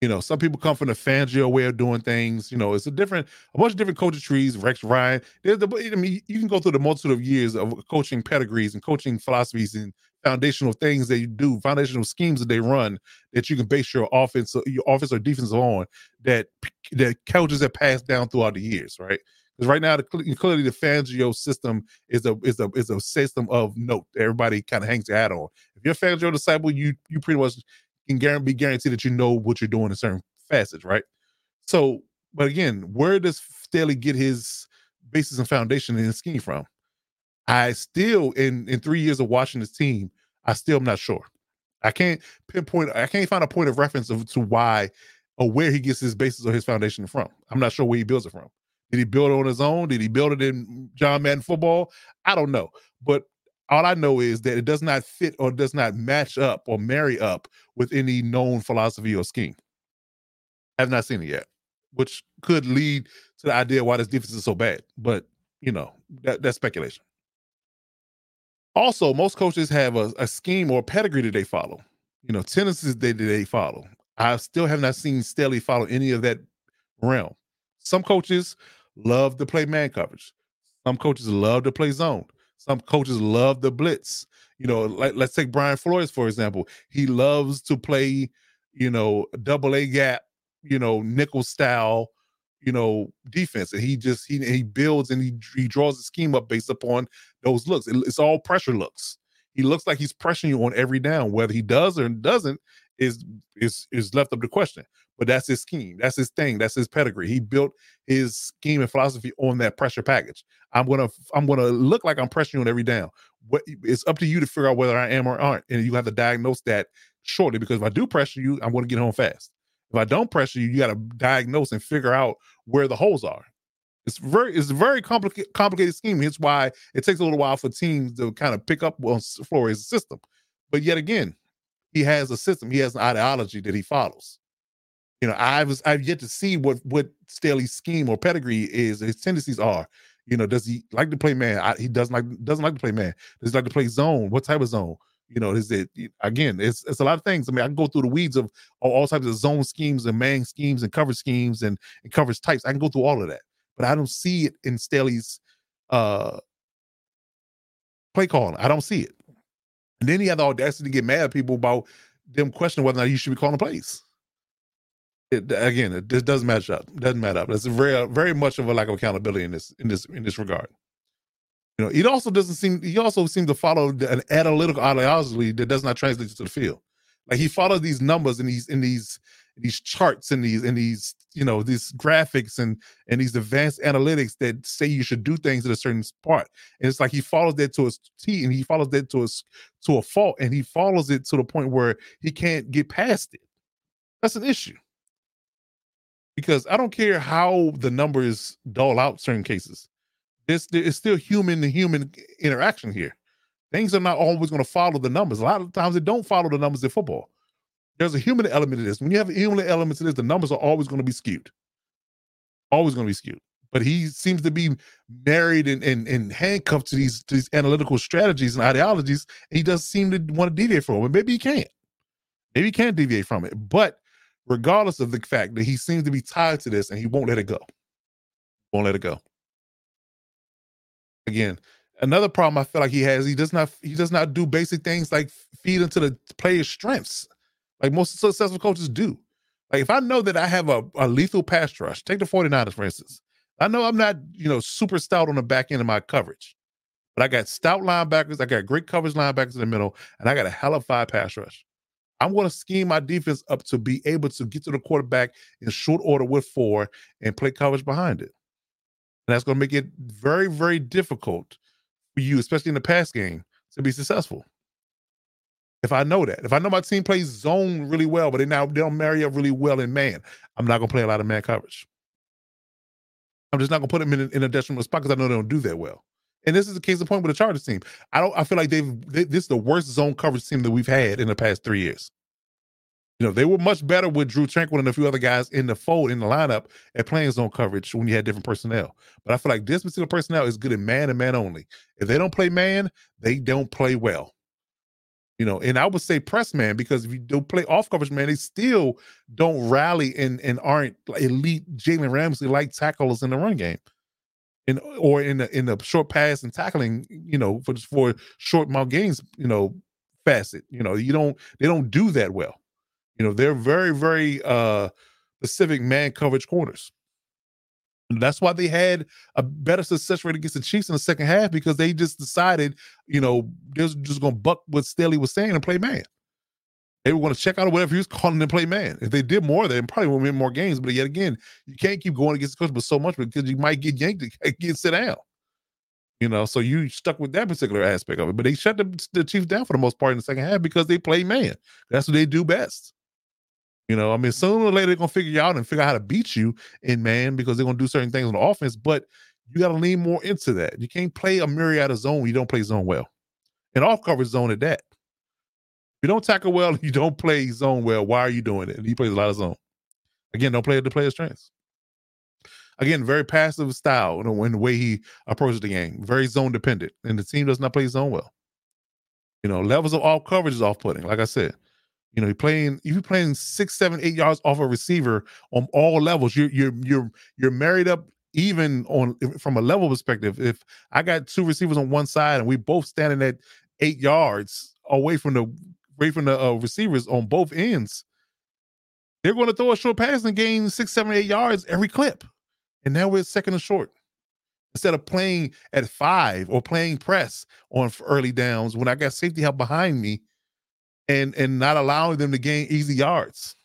You know, some people come from the Fangio way of doing things. You know, it's a different, a bunch of different coaching trees. Rex Ryan. There's the, I mean, you can go through the multitude of years of coaching pedigrees and coaching philosophies and foundational things that you do, foundational schemes that they run that you can base your offense, your offense or defense on. That that coaches have passed down throughout the years, right? Because right now, the, clearly the Fangio system is a is a is a system of note. Everybody kind of hangs their hat on. If you're a Fangio disciple, you you pretty much can guarantee, be guaranteed that you know what you're doing in certain facets, right? So, but again, where does Staley get his basis and foundation in his scheme from? I still, in in three years of watching this team, I still am not sure. I can't pinpoint. I can't find a point of reference of, to why or where he gets his basis or his foundation from. I'm not sure where he builds it from. Did he build it on his own? Did he build it in John Madden football? I don't know. But all I know is that it does not fit or does not match up or marry up with any known philosophy or scheme. I have not seen it yet, which could lead to the idea why this defense is so bad. But you know, that, that's speculation. Also, most coaches have a, a scheme or pedigree that they follow. You know, tendencies they that they follow. I still have not seen Staley follow any of that realm. Some coaches love to play man coverage. Some coaches love to play zone. Some coaches love the blitz. You know, like let's take Brian Flores for example. He loves to play, you know, double A gap, you know, nickel style, you know, defense, and he just he he builds and he he draws the scheme up based upon those looks. it's all pressure looks. He looks like he's pressuring you on every down. Whether he does or doesn't is is is left up to question. But that's his scheme. That's his thing. That's his pedigree. He built his scheme and philosophy on that pressure package. I'm gonna I'm gonna look like I'm pressuring you on every down. what it's up to you to figure out whether I am or aren't, and you have to diagnose that shortly. Because if I do pressure you, I'm to get home fast. If I don't pressure you, you got to diagnose and figure out where the holes are. It's very it's a very complicated complicated scheme. It's why it takes a little while for teams to kind of pick up on Flores' system. But yet again, he has a system. He has an ideology that he follows. You know, I've I've yet to see what what Staley's scheme or pedigree is. His tendencies are. You know, does he like to play man? I, he doesn't like doesn't like to play man. Does he like to play zone? What type of zone? You know, is it again? It's it's a lot of things. I mean, I can go through the weeds of all, all types of zone schemes and man schemes and cover schemes and, and coverage types. I can go through all of that but I don't see it in Staley's uh play calling. I don't see it. And then he had the audacity to get mad at people about them questioning whether or not he should be calling plays. It, again, it just doesn't match up. Doesn't match up. It's very, uh, very much of a lack of accountability in this, in this, in this regard. You know, it also doesn't seem. He also seems to follow an analytical ideology that does not translate to the field. Like he follows these numbers and these in these these charts and these and these you know these graphics and and these advanced analytics that say you should do things at a certain part and it's like he follows that to a t and he follows that to a to a fault and he follows it to the point where he can't get past it that's an issue because i don't care how the numbers dole out certain cases This it's still human to human interaction here things are not always going to follow the numbers a lot of times they don't follow the numbers in football there's a human element to this. When you have a human element to this, the numbers are always going to be skewed. Always going to be skewed. But he seems to be married and, and, and handcuffed to these, to these analytical strategies and ideologies. And he doesn't seem to want to deviate from it. Maybe he can't. Maybe he can't deviate from it. But regardless of the fact that he seems to be tied to this and he won't let it go. Won't let it go. Again, another problem I feel like he has, he does not he does not do basic things like feed into the player's strengths like most successful coaches do. Like if I know that I have a, a lethal pass rush, take the 49ers, for instance. I know I'm not, you know, super stout on the back end of my coverage, but I got stout linebackers, I got great coverage linebackers in the middle, and I got a hell of a five pass rush. I'm going to scheme my defense up to be able to get to the quarterback in short order with four and play coverage behind it. And that's going to make it very, very difficult for you, especially in the pass game, to be successful. If I know that, if I know my team plays zone really well, but they now they don't marry up really well in man, I'm not gonna play a lot of man coverage. I'm just not gonna put them in, in a detrimental spot because I know they don't do that well. And this is the case of point with the Chargers team. I don't. I feel like they've. They, this is the worst zone coverage team that we've had in the past three years. You know, they were much better with Drue Tranquill and a few other guys in the fold in the lineup at playing zone coverage when you had different personnel. But I feel like this particular personnel is good at man and man only. If they don't play man, they don't play well. You know, and I would say press man because if you don't play off coverage man, they still don't rally and and aren't elite Jalen Ramsey like tacklers in the run game, in or in the in the short pass and tackling. You know, for for short mount gains. You know, facet. You know, you don't they don't do that well. You know, they're very very uh specific man coverage corners. And that's why they had a better success rate against the Chiefs in the second half because they just decided, you know, they're just going to buck what Staley was saying and play man. They were going to check out whatever he was calling and play man. If they did more, they probably would win more games. But yet again, you can't keep going against the coach, but so much because you might get yanked and get sit down. You know, so you stuck with that particular aspect of it. But they shut the, the Chiefs down for the most part in the second half because they play man. That's what they do best. You know, I mean, sooner or later they're gonna figure you out and figure out how to beat you in man because they're gonna do certain things on the offense. But you got to lean more into that. You can't play a myriad of zone. When you don't play zone well, and off coverage zone at that. You don't tackle well, you don't play zone well. Why are you doing it? And he plays a lot of zone. Again, don't play at the player's strengths. Again, very passive style you in the way he approaches the game. Very zone dependent, and the team does not play zone well. You know, levels of all coverage is off putting. Like I said, you know, you're playing if you're playing six, seven, eight yards off a receiver on all levels. You're you're you're you're married up even on from a level perspective. If I got two receivers on one side and we both standing at eight yards away from the away from the uh, receivers on both ends, they're going to throw a short pass and gain six, seven, eight yards every clip. And now we're second and short. Instead of playing at five or playing press on early downs when I got safety help behind me and and not allowing them to gain easy yards.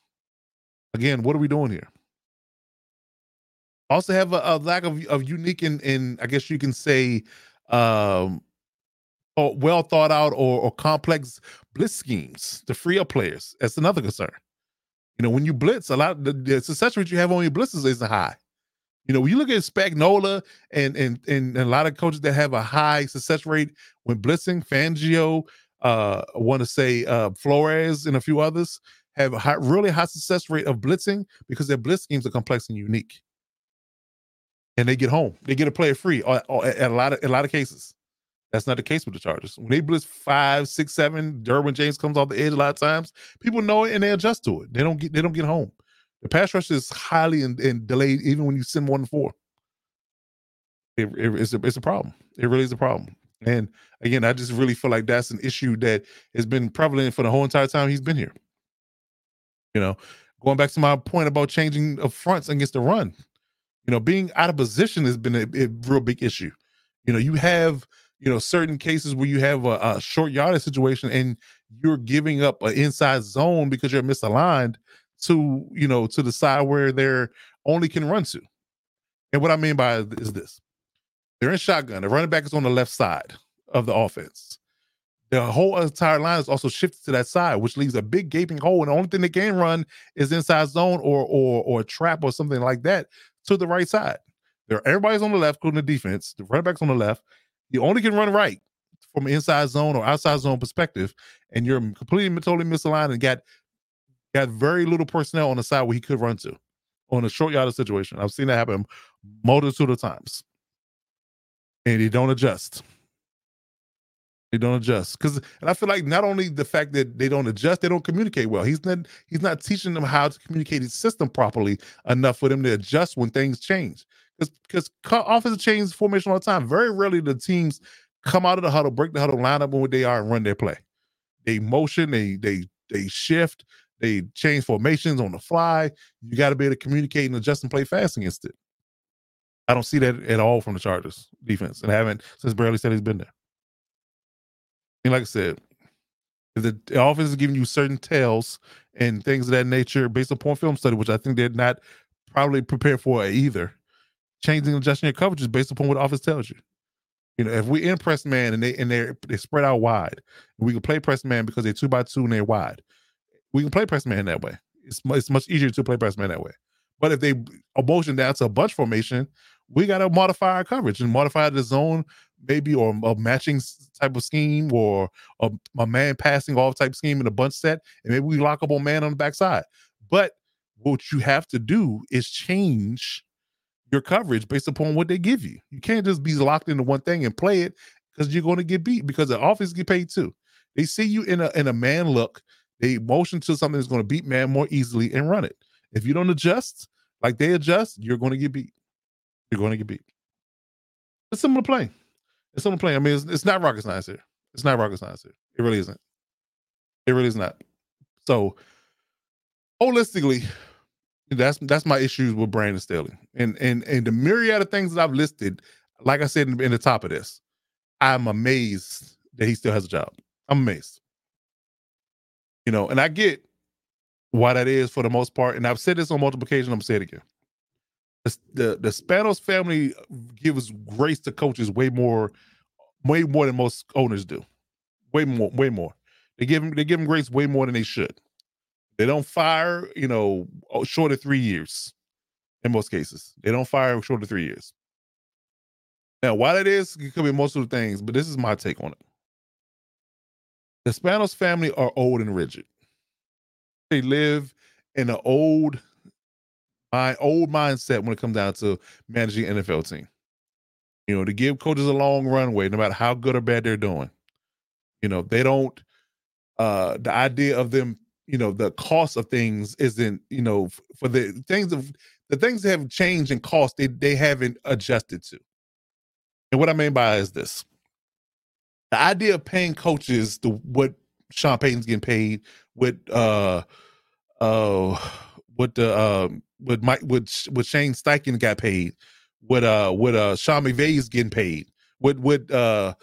Again, what are we doing here? Also have a, a lack of, of unique and, and I guess you can say um well thought out or, or complex blitz schemes to free up players. That's another concern. You know, when you blitz, a lot the, the success rate you have on your blitzes isn't high. You know, when you look at Spagnuolo and, and and a lot of coaches that have a high success rate when blitzing, Fangio, uh, I want to say uh, Flores and a few others have a high, really high success rate of blitzing because their blitz schemes are complex and unique, and they get home. They get a player free or, or at a lot of a lot of cases. That's not the case with the Chargers. When they blitz five, six, seven, Derwin James comes off the edge a lot of times. People know it and they adjust to it. They don't get they don't get home. The pass rush is highly and, delayed even when you send one four. It, it, it's a it's a problem. It really is a problem. And again, I just really feel like that's an issue that has been prevalent for the whole entire time he's been here. You know, going back to my point about changing of fronts against the run, you know, being out of position has been a, a real big issue. You know, you have you know certain cases where you have a, a short yardage situation and you're giving up an inside zone because you're misaligned to you know to the side where they're only can run to. And what I mean by is this: they're in shotgun. The running back is on the left side of the offense. The whole entire line is also shifted to that side, which leaves a big gaping hole. And the only thing they can run is inside zone or or or trap or something like that to the right side. There, everybody's on the left, including the defense. The running back's on the left. You only can run right from inside zone or outside zone perspective, and you're completely totally misaligned and got got very little personnel on the side where he could run to on a short yardage situation. I've seen that happen multitude of times, and he don't adjust. They don't adjust because, and I feel like not only the fact that they don't adjust, they don't communicate well. He's not he's not teaching them how to communicate his system properly enough for them to adjust when things change because offensive change formation all the time. Very rarely the teams come out of the huddle, break the huddle, line up on what they are, and run their play. They motion, they they they shift, they change formations on the fly. You got to be able to communicate and adjust and play fast against it. I don't see that at all from the Chargers defense, and I haven't since Barely said he's been there. And like I said, the, the offense is giving you certain tells and things of that nature based upon film study, which I think they're not probably prepared for either changing adjusting your coverages based upon what the offense tells you. You know, if we in press man and they and they they spread out wide, we can play press man because they're two by two and they're wide. We can play press man that way. It's it's much easier to play press man that way. But if they motion down to a bunch formation, we got to modify our coverage and modify the zone, maybe or a matching type of scheme or a, a man passing off type scheme in a bunch set, and maybe we lock up on man on the backside. But what you have to do is change your coverage based upon what they give you. You can't just be locked into one thing and play it because you're going to get beat because the offense get paid too. They see you in a in a man look, they motion to something that's going to beat man more easily and run it. If you don't adjust like they adjust, you're going to get beat. You're going to get beat. It's similar play. It's similar play. I mean, it's, it's not rocket science here. It's not rocket science here. It really isn't. It really is not. So, holistically, that's that's my issues with Brandon Staley, and and and the myriad of things that I've listed. Like I said in, in the top of this, I'm amazed that he still has a job. I'm amazed. You know, and I get why that is for the most part. And I've said this on multiple occasions. I'm gonna say it again. The, the the Spanos family gives grace to coaches way more, way more than most owners do. Way more, way more. They give them they give them grace way more than they should. They don't fire, you know, short of three years in most cases. They don't fire short of three years. Now, why that is, it could be most of the things, but this is my take on it. The Spanos family are old and rigid. They live in an old, my old mindset when it comes down to managing NFL team. You know, to give coaches a long runway, no matter how good or bad they're doing. You know, they don't. Uh, the idea of them you know the cost of things isn't you know for the things of the things that have changed in cost they they haven't adjusted to. And what i mean by is this. The idea of paying coaches the what sean payton's getting paid with uh uh what the uh with mike with with shane steichen got paid what uh what uh sean mcvay's getting paid what what uh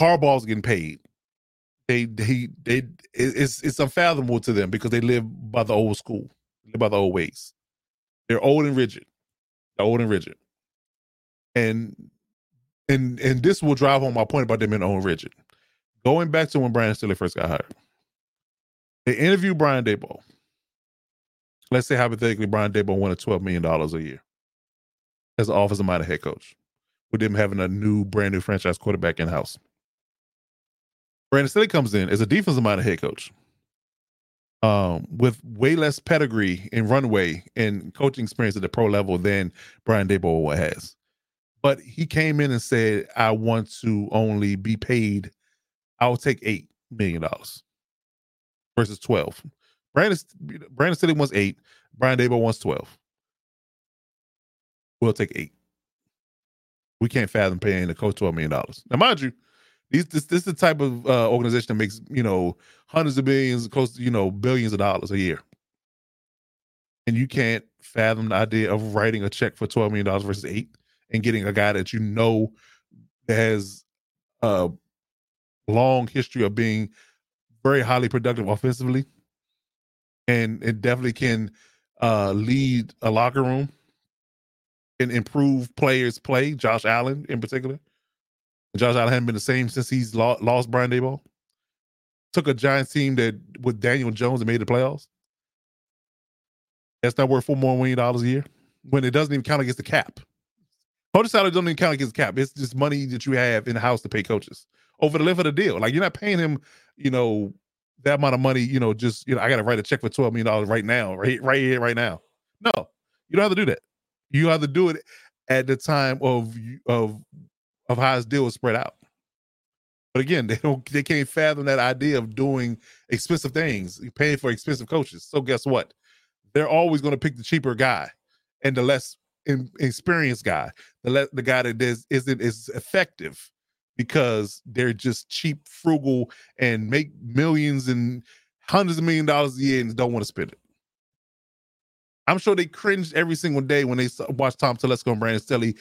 harbaugh's getting paid they they they it's it's unfathomable to them because they live by the old school, live by the old ways. They're old and rigid. They're old and rigid. And and and this will drive home my point about them being old and rigid. Going back to when Brian Staley first got hired, they interviewed Brian Daboll. Let's say hypothetically, Brian Daboll wanted $12 million a year as an offensive minded head coach, with them having a new, brand new franchise quarterback in house. Brandon Staley comes in as a defensive minded head coach um, with way less pedigree and runway and coaching experience at the pro level than Brian Daboll has. But he came in and said, I want to only be paid, I'll take $8 million versus 12. Brandon, Brandon Staley wants eight. Brian Daboll wants 12. We'll take eight. We can't fathom paying the coach $12 million. Now, mind you, these, this, this is the type of uh, organization that makes, you know, hundreds of billions, close to, you know, billions of dollars a year. And you can't fathom the idea of writing a check for $12 million versus eight and getting a guy that you know has a long history of being very highly productive offensively. And it definitely can uh, lead a locker room and improve players' play. Josh Allen, in particular. Josh Allen hadn't been the same since he's lost Brian Daboll. Took a giant team that with Daniel Jones and made the playoffs. That's not worth four more million dollars a year when it doesn't even count against the cap. Coach salary doesn't even count against the cap. It's just money that you have in the house to pay coaches over the life of the deal. Like you're not paying him, you know, that amount of money. You know, just you know, I got to write a check for twelve million dollars right now, right, right here, right now. No, you don't have to do that. You have to do it at the time of of of how his deal was spread out. But again, they don't they can't fathom that idea of doing expensive things, paying for expensive coaches. So guess what? They're always going to pick the cheaper guy and the less experienced guy, the le- the guy that is, isn't as effective because they're just cheap, frugal, and make millions and hundreds of million dollars a year and don't want to spend it. I'm sure they cringed every single day when they watched Tom Telesco and Brandon Staley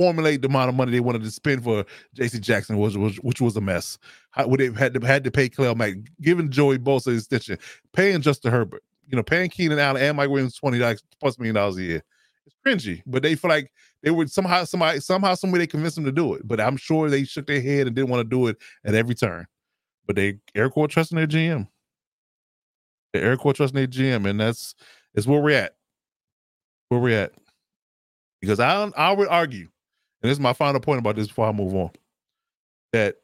formulate the amount of money they wanted to spend for J.C. Jackson, which was which was a mess. How, would they had to had to pay Khalil Mack, giving Joey Bosa extension, paying Justin Herbert, you know, paying Keenan Allen and Mike Williams twenty plus million dollars a year. It's cringy, but they feel like they would somehow somebody somehow somebody they convinced them to do it. But I'm sure they shook their head and didn't want to do it at every turn. But they air quote trusting their GM. The air quote trusting their GM, and that's is where we're at. Where we're at. Because I I would argue and this is my final point about this before I move on, that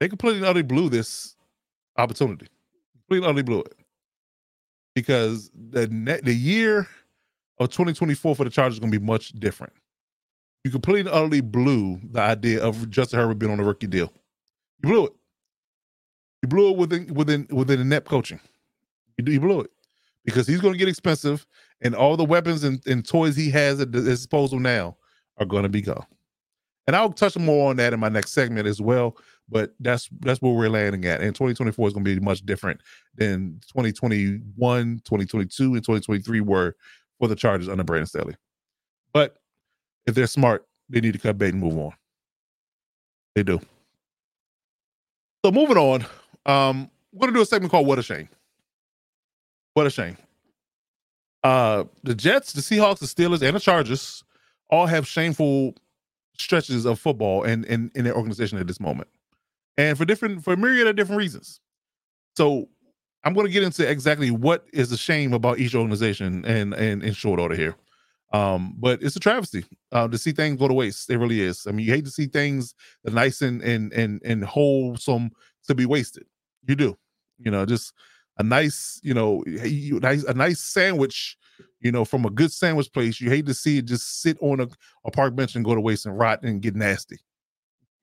they completely utterly blew this opportunity. Completely utterly blew it. Because the net, the year of 2024 for the Chargers is going to be much different. You completely utterly blew the idea of Justin Herbert being on a rookie deal. You blew it. You blew it within within within the net coaching. You, you blew it because he's going to get expensive, and all the weapons and, and toys he has at his disposal now are going to be gone. And I'll touch more on that in my next segment as well. But that's that's where we're landing at. And 2024 is going to be much different than 2021, 2022, and 2023 were for the Chargers under Brandon Staley. But if they're smart, they need to cut bait and move on. They do. So moving on, um, we're gonna do a segment called "What a Shame." What a shame. Uh, the Jets, the Seahawks, the Steelers, and the Chargers all have shameful stretches of football and in, in their organization at this moment, and for different for a myriad of different reasons. So I'm going to get into exactly what is the shame about each organization and and in short order here. Um, but it's a travesty uh, to see things go to waste. It really is. I mean, you hate to see things nice and and and and wholesome to be wasted. You do. You know, just a nice, you know, nice a nice sandwich you know, from a good sandwich place, you hate to see it just sit on a, a park bench and go to waste and rot and get nasty.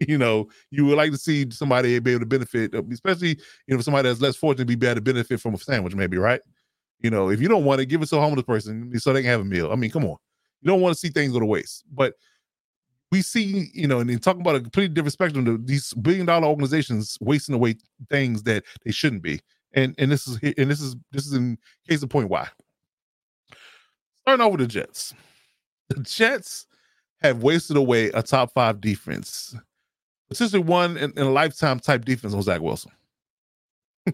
You know, you would like to see somebody be able to benefit, uh, especially you know somebody that's less fortunate be able to benefit from a sandwich, maybe, right? You know, if you don't want it, give it to a homeless person so they can have a meal. I mean, come on, you don't want to see things go to waste. But we see, you know, and then talking about a completely different spectrum, these billion dollar organizations wasting away things that they shouldn't be. And and this is and this is this is in case of point why. Starting with the Jets. The Jets have wasted away a top five defense, essentially one in, in a lifetime type defense on Zach Wilson.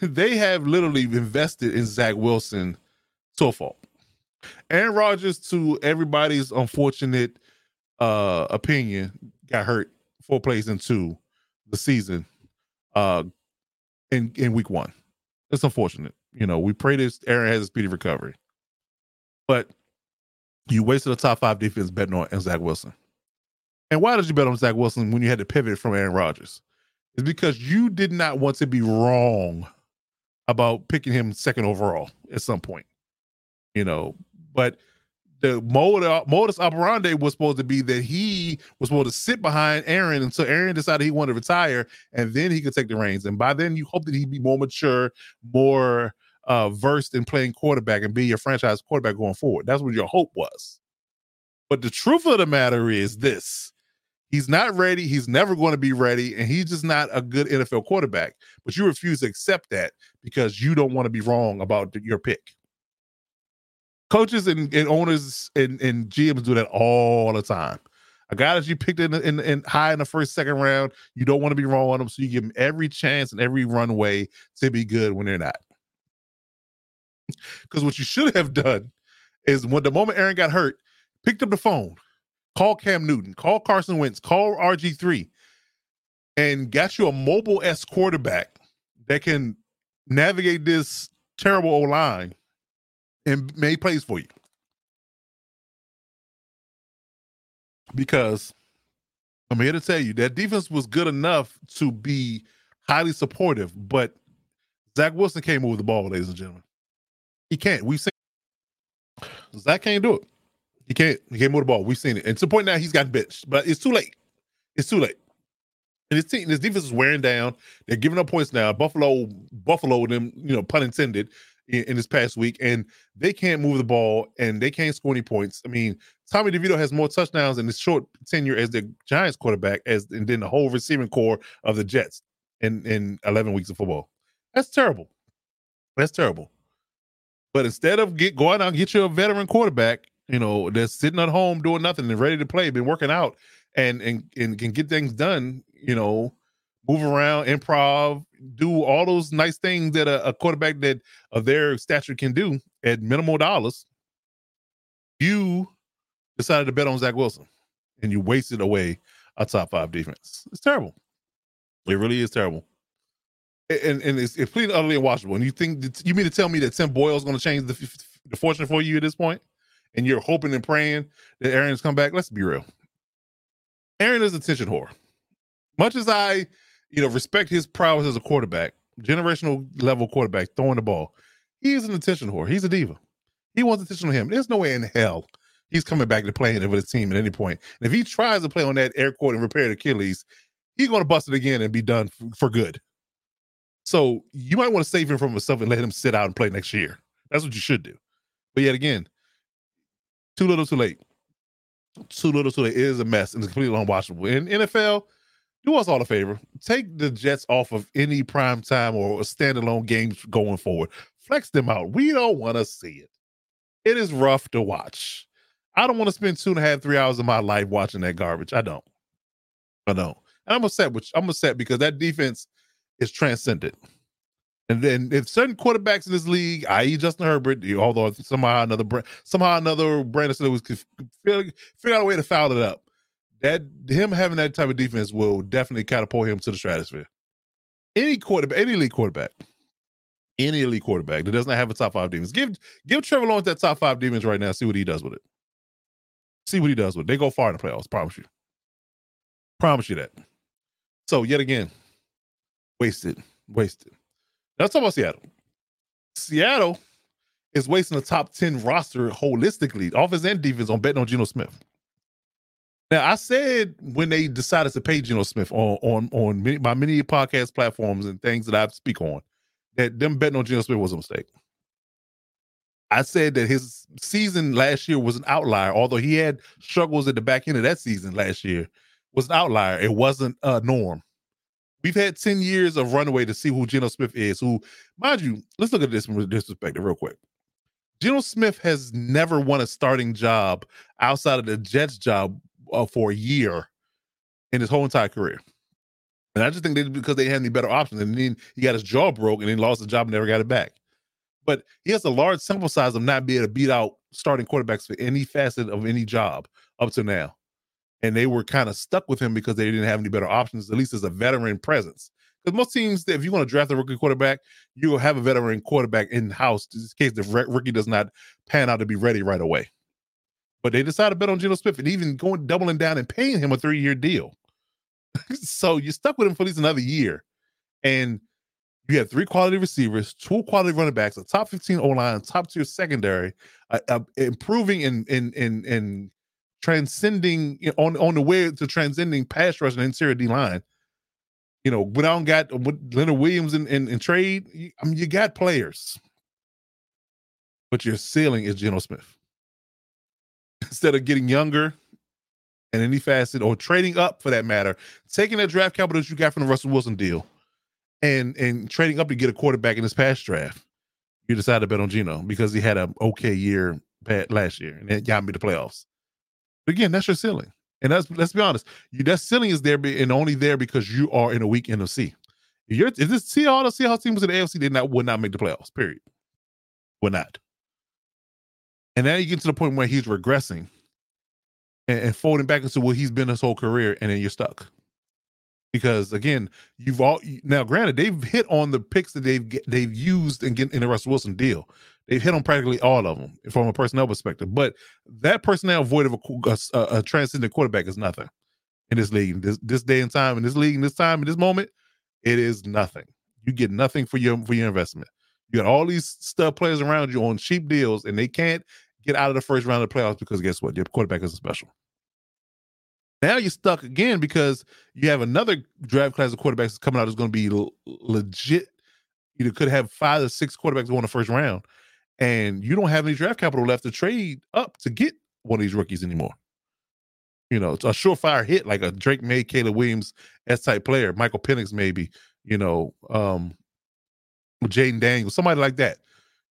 they have literally invested in Zach Wilson so far. Aaron Rodgers, to everybody's unfortunate uh opinion, got hurt four plays into the season uh in in week one. It's unfortunate. You know, we pray this Aaron has a speedy recovery. But you wasted a top five defense betting on Zach Wilson. And why did you bet on Zach Wilson when you had to pivot from Aaron Rodgers? It's because you did not want to be wrong about picking him second overall at some point. You know, but the uh, modus operandi was supposed to be that he was supposed to sit behind Aaron until Aaron decided he wanted to retire, and then he could take the reins. And by then, you hope that he'd be more mature, more uh, versed in playing quarterback, and be your franchise quarterback going forward. That's what your hope was. But the truth of the matter is this: he's not ready. He's never going to be ready, and he's just not a good NFL quarterback. But you refuse to accept that because you don't want to be wrong about your pick coaches and, and owners and, and GMs do that all the time. A guy that you picked in, in, in high in the first, second round, you don't want to be wrong on them, so you give them every chance and every runway to be good when they're not. Because what you should have done is when the moment Aaron got hurt, picked up the phone, call Cam Newton, call Carson Wentz, call RG3, and got you a mobile S quarterback that can navigate this terrible O line and made plays for you. Because I'm here to tell you that defense was good enough to be highly supportive, but Zach Wilson came over the ball, ladies and gentlemen. He can't. We've seen Zach can't do it. He can't. He can't move the ball. We've seen it. And to point now, he's got benched, but it's too late. It's too late. And his team, his defense is wearing down. They're giving up points now. Buffalo, Buffalo, them, you know, pun intended, in, in, this past week, and they can't move the ball and they can't score any points. I mean, Tommy DeVito has more touchdowns in his short tenure as the Giants quarterback as and then the whole receiving core of the Jets in in 11 weeks of football. That's terrible. That's terrible. But instead of get going out and get you a veteran quarterback, you know, that's sitting at home doing nothing and ready to play, been working out and and and can get things done, you know, move around, improv, do all those nice things that a, a, quarterback that of their stature can do at minimal dollars. You decided to bet on Zach Wilson and you wasted away a top five defense. It's terrible. It really is terrible. And, and it's, it's completely utterly unwatchable. And you think you mean to tell me that Tim Boyle is going to change the, the fortune for you at this point? And you're hoping and praying that Aaron's come back? Let's be real. Aaron is a attention whore. Much as I you know, respect his prowess as a quarterback, generational level quarterback, throwing the ball. He's an attention whore. He's a diva. He wants attention on him. There's no way in hell he's coming back to playing with his team at any point. And if he tries to play on that air court and repair Achilles, he's going to bust it again and be done for good. So you might want to save him from himself and let him sit out and play next year. That's what you should do. But yet again, too little, too late. Too little, too late. It is a mess and it's completely unwatchable. In NFL, do us all a favor. Take the Jets off of any prime time or standalone games going forward. Flex them out. We don't want to see it. It is rough to watch. I don't want to spend two and a half, three hours of my life watching that garbage. I don't. I don't. And I'm upset with I'm upset because that defense is transcendent. And then if certain quarterbacks in this league, i.e. Justin Herbert, although somehow another somehow another Brandon was could figure, figure out a way to foul it up that him having that type of defense will definitely catapult him to the stratosphere. Any quarterback, any elite quarterback, any elite quarterback that does not have a top five defense, give give Trevor Lawrence that top five defense right now. See what he does with it. See what he does with it. They go far in the playoffs. Promise you. Promise you that. So yet again, wasted, wasted. Let's talk about Seattle. Seattle is wasting the top 10 roster holistically, offense and defense, on betting on Geno Smith. Now, I said when they decided to pay Geno Smith on on on many, my many podcast platforms and things that I speak on, that them betting on Geno Smith was a mistake. I said that his season last year was an outlier, although he had struggles at the back end of that season last year, was an outlier. It wasn't a norm. We've had 10 years of runaway to see who Geno Smith is, who, mind you, let's look at this from this perspective real quick. Geno Smith has never won a starting job outside of the Jets job uh, for a year in his whole entire career. And I just think that because they had any better options, and then he got his jaw broke and then lost the job and never got it back. But he has a large sample size of not being able to beat out starting quarterbacks for any facet of any job up to now. And they were kind of stuck with him because they didn't have any better options, at least as a veteran presence. Because most teams, if you want to draft a rookie quarterback, you will have a veteran quarterback in house in case the rookie does not pan out to be ready right away. But they decided to bet on Geno Smith and even going doubling down and paying him a three year deal. so you're stuck with him for at least another year. And you have three quality receivers, two quality running backs, a top 15 O line, top tier secondary, uh, uh, improving in in in in transcending you know, on on the way to transcending pass rush and interior D line. You know, when I don't got with Leonard Williams in, in, in trade, you, I mean, you got players, but your ceiling is Geno Smith. Instead of getting younger in any facet or trading up for that matter, taking that draft capital that you got from the Russell Wilson deal and and trading up to get a quarterback in this past draft, you decided to bet on Geno because he had an okay year last year and it got me the playoffs. But again, that's your ceiling. And that's let's be honest, you that ceiling is there and only there because you are in a weak NFC. If you're if this see all the Seahawks team was in the AFC, they not would not make the playoffs. Period. Would not. And now you get to the point where he's regressing and, and folding back into what he's been his whole career, and then you're stuck because again, you've all now granted they've hit on the picks that they've they've used in in the Russell Wilson deal. They've hit on practically all of them from a personnel perspective, but that personnel void of a, a, a transcendent quarterback is nothing in this league. This this day and time in this league, in this time, in this moment, it is nothing. You get nothing for your for your investment. You got all these stud players around you on cheap deals, and they can't get out of the first round of the playoffs because guess what? Your quarterback is special. Now you're stuck again because you have another draft class of quarterbacks coming out that's going to be l- legit. You could have five or six quarterbacks go in the first round, and you don't have any draft capital left to trade up to get one of these rookies anymore. You know, it's a surefire hit like a Drake Maye, Caleb Williams S type player, Michael Penix maybe. You know, um, Jayden Daniels, somebody like that.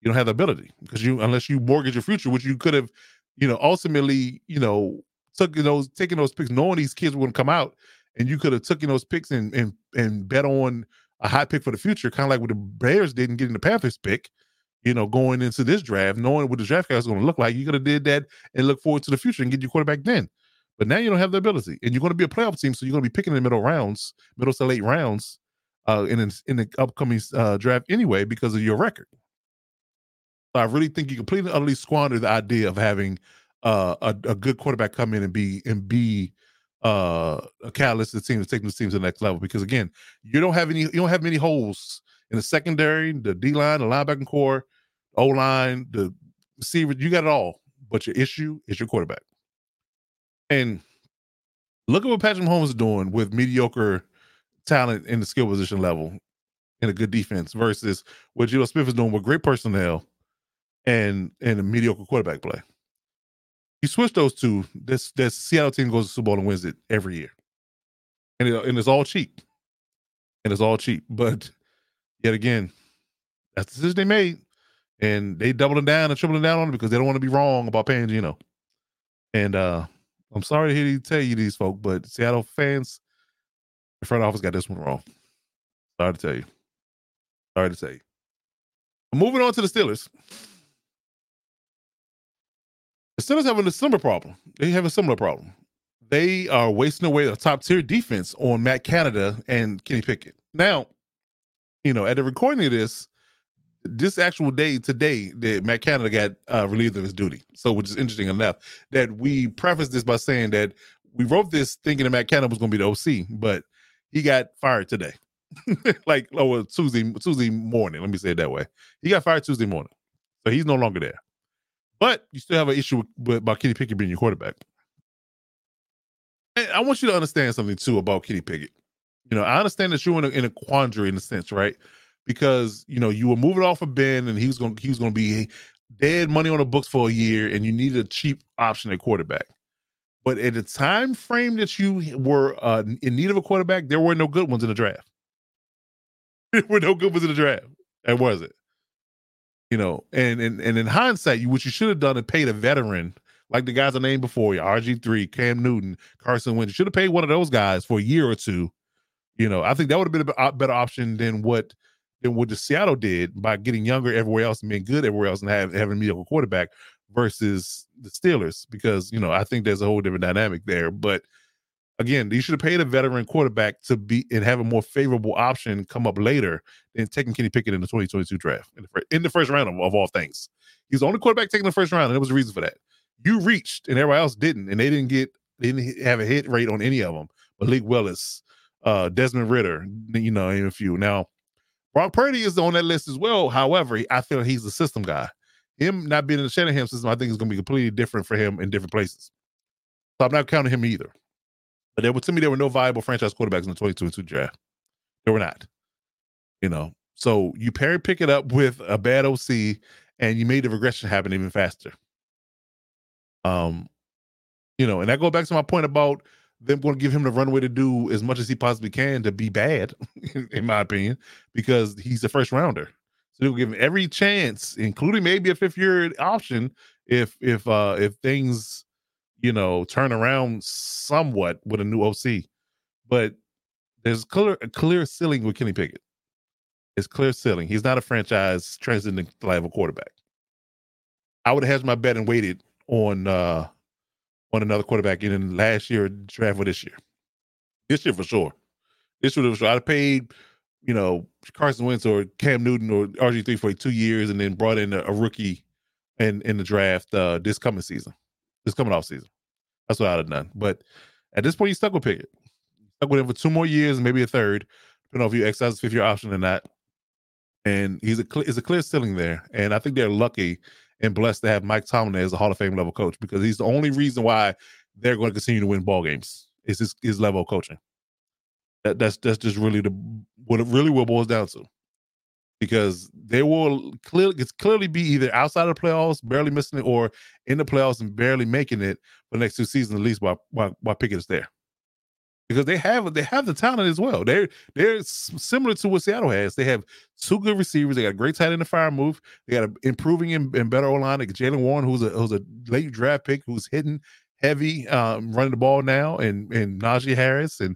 You don't have the ability because you unless you mortgage your future, which you could have, you know, ultimately, you know, took those taking those picks, knowing these kids wouldn't come out, and you could have taken those picks and and and bet on a high pick for the future, kind of like what the Bears didn't get in the Panthers pick. You know, going into this draft, knowing what the draft guys going to look like, you could have did that and look forward to the future and get your quarterback then. But now you don't have the ability, and you're going to be a playoff team, so you're going to be picking in the middle rounds, middle to late rounds, uh, in in the upcoming uh, draft anyway because of your record. So I really think you completely utterly squander the idea of having uh, a, a good quarterback come in and be and be uh, a catalyst to the team to take the team to the next level. Because again, you don't have any you don't have many holes in the secondary, the D line, the linebacking core, O line, the receiver. You got it all, but your issue is your quarterback. And look at what Patrick Mahomes is doing with mediocre talent in the skill position level in a good defense versus what Geno Smith is doing with great personnel and and a mediocre quarterback play. You switch those two, this this Seattle team goes to Super Bowl and wins it every year, and it, and it's all cheap, and it's all cheap. But yet again, that's the decision they made, and they doubling down and tripling down on it because they don't want to be wrong about paying Geno. And uh I'm sorry to hear you tell you these folk, but Seattle fans, the front office got this one wrong. Sorry to tell you. Sorry to tell you. Moving on to the Steelers. The Steelers having a similar problem. They have a similar problem. They are wasting away a top tier defense on Matt Canada and Kenny Pickett. Now, you know, at the recording of this, this actual day today that Matt Canada got uh, relieved of his duty. So, which is interesting enough that we preface this by saying that we wrote this thinking that Matt Canada was going to be the OC, but he got fired today, like oh Tuesday Tuesday morning. Let me say it that way. He got fired Tuesday morning, so he's no longer there. But you still have an issue with, about Kenny Pickett being your quarterback. And I want you to understand something too about Kenny Pickett. You know, I understand that you're in a, in a quandary in a sense, right? Because you know you were moving off of Ben, and he was going he was going to be dead money on the books for a year, and you needed a cheap option at quarterback. But at the time frame that you were uh, in need of a quarterback, there were no good ones in the draft. there were no good ones in the draft. That was it you know, and and and in hindsight, you what you should have done is paid a veteran like the guys I named before you, RG three, Cam Newton, Carson Wentz. Should have paid one of those guys for a year or two. You know, I think that would have been a better option than what than what the Seattle did by getting younger everywhere else and being good everywhere else and have, having a mediocre quarterback versus the Steelers because you know I think there's a whole different dynamic there. But again, you should have paid a veteran quarterback to be and have a more favorable option come up later than taking Kenny Pickett in the 2022 draft in the first, in the first round of, of all things. He's the only quarterback taking the first round, and there was a reason for that. You reached, and everybody else didn't, and they didn't get they didn't have a hit rate on any of them. Malik Willis, uh, Desmond Ridder, you know, and a few. Now, Brock Purdy is on that list as well. However, I feel he's a system guy. Him not being in the Shanahan system, I think is going to be completely different for him in different places. So I'm not counting him either. But there were to me there were no viable franchise quarterbacks in the 2022 draft. There were not. You know, so you pair Pickett up with a bad OC, and you made the regression happen even faster. Um, you know, and I go back to my point about them going to give him the runway to do as much as he possibly can to be bad, in my opinion, because he's a first rounder. So they'll give him every chance, including maybe a fifth year option, if if uh if things you know turn around somewhat with a new OC. But there's clear a clear ceiling with Kenny Pickett. It's clear ceiling. He's not a franchise transcending level quarterback. I would have hedged my bet and waited on uh on another quarterback in last year draft for this year. This year for sure. This year for sure. I'd have paid, you know, Carson Wentz or Cam Newton or RG3 for two years and then brought in a, a rookie in in the draft uh this coming season. This coming off season. That's what I'd have done. But at this point, you stuck with Pickett. Stuck with him for two more years, maybe a third, depending on if you exercise fifth year option or not. And he's a is a clear ceiling there. And I think they're lucky and blessed to have Mike Tomlin as a Hall of Fame level coach because he's the only reason why they're going to continue to win ball games. Is his, his level of coaching. That, that's that's just really the what it really will boils down to. Because they will clearly it's clearly be either outside of the playoffs, barely missing it, or in the playoffs and barely making it for the next two seasons at least while while, while Pickett is there because they have they have the talent as well. They're they're similar to what Seattle has. They have two good receivers. They got a great tight end and Freiermuth. They got an improving and, and better O line. Like Jaylen Warren, who's a who's a late draft pick, who's hitting heavy, um, running the ball now, and and Najee Harris, and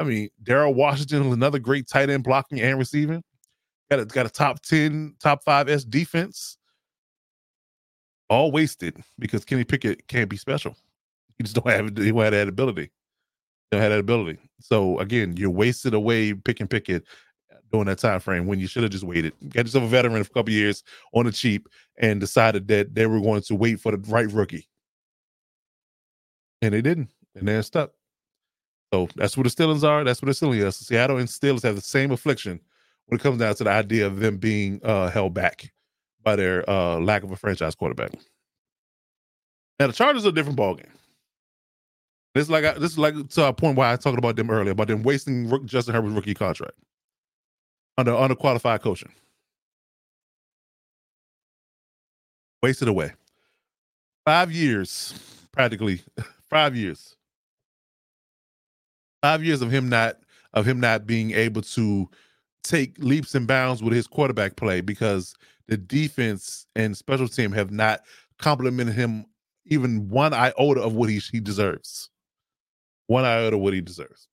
I mean Darnell Washington, another great tight end blocking and receiving. Got a, got a top ten, top five S defense. All wasted because Kenny Pickett can't be special. He just don't have he don't have that ability don't that ability. So again, you're wasted away pick and pick it during that time frame when you should have just waited. Get yourself a veteran for a couple years on the cheap and decided that they were going to wait for the right rookie. And they didn't. And they're stuck. So that's what the Steelers are. That's what the Steelers are. Seattle and Steelers have the same affliction when it comes down to the idea of them being uh, held back by their uh, lack of a franchise quarterback. Now the Chargers are a different ballgame. This is like this is like to a point why I talked about them earlier about them wasting Justin Herbert's rookie contract under underqualified coaching. Wasted away. Five years, practically five years. Five years of him not of him not being able to take leaps and bounds with his quarterback play because the defense and special team have not complimented him even one iota of what he, he deserves one iota of what he deserves.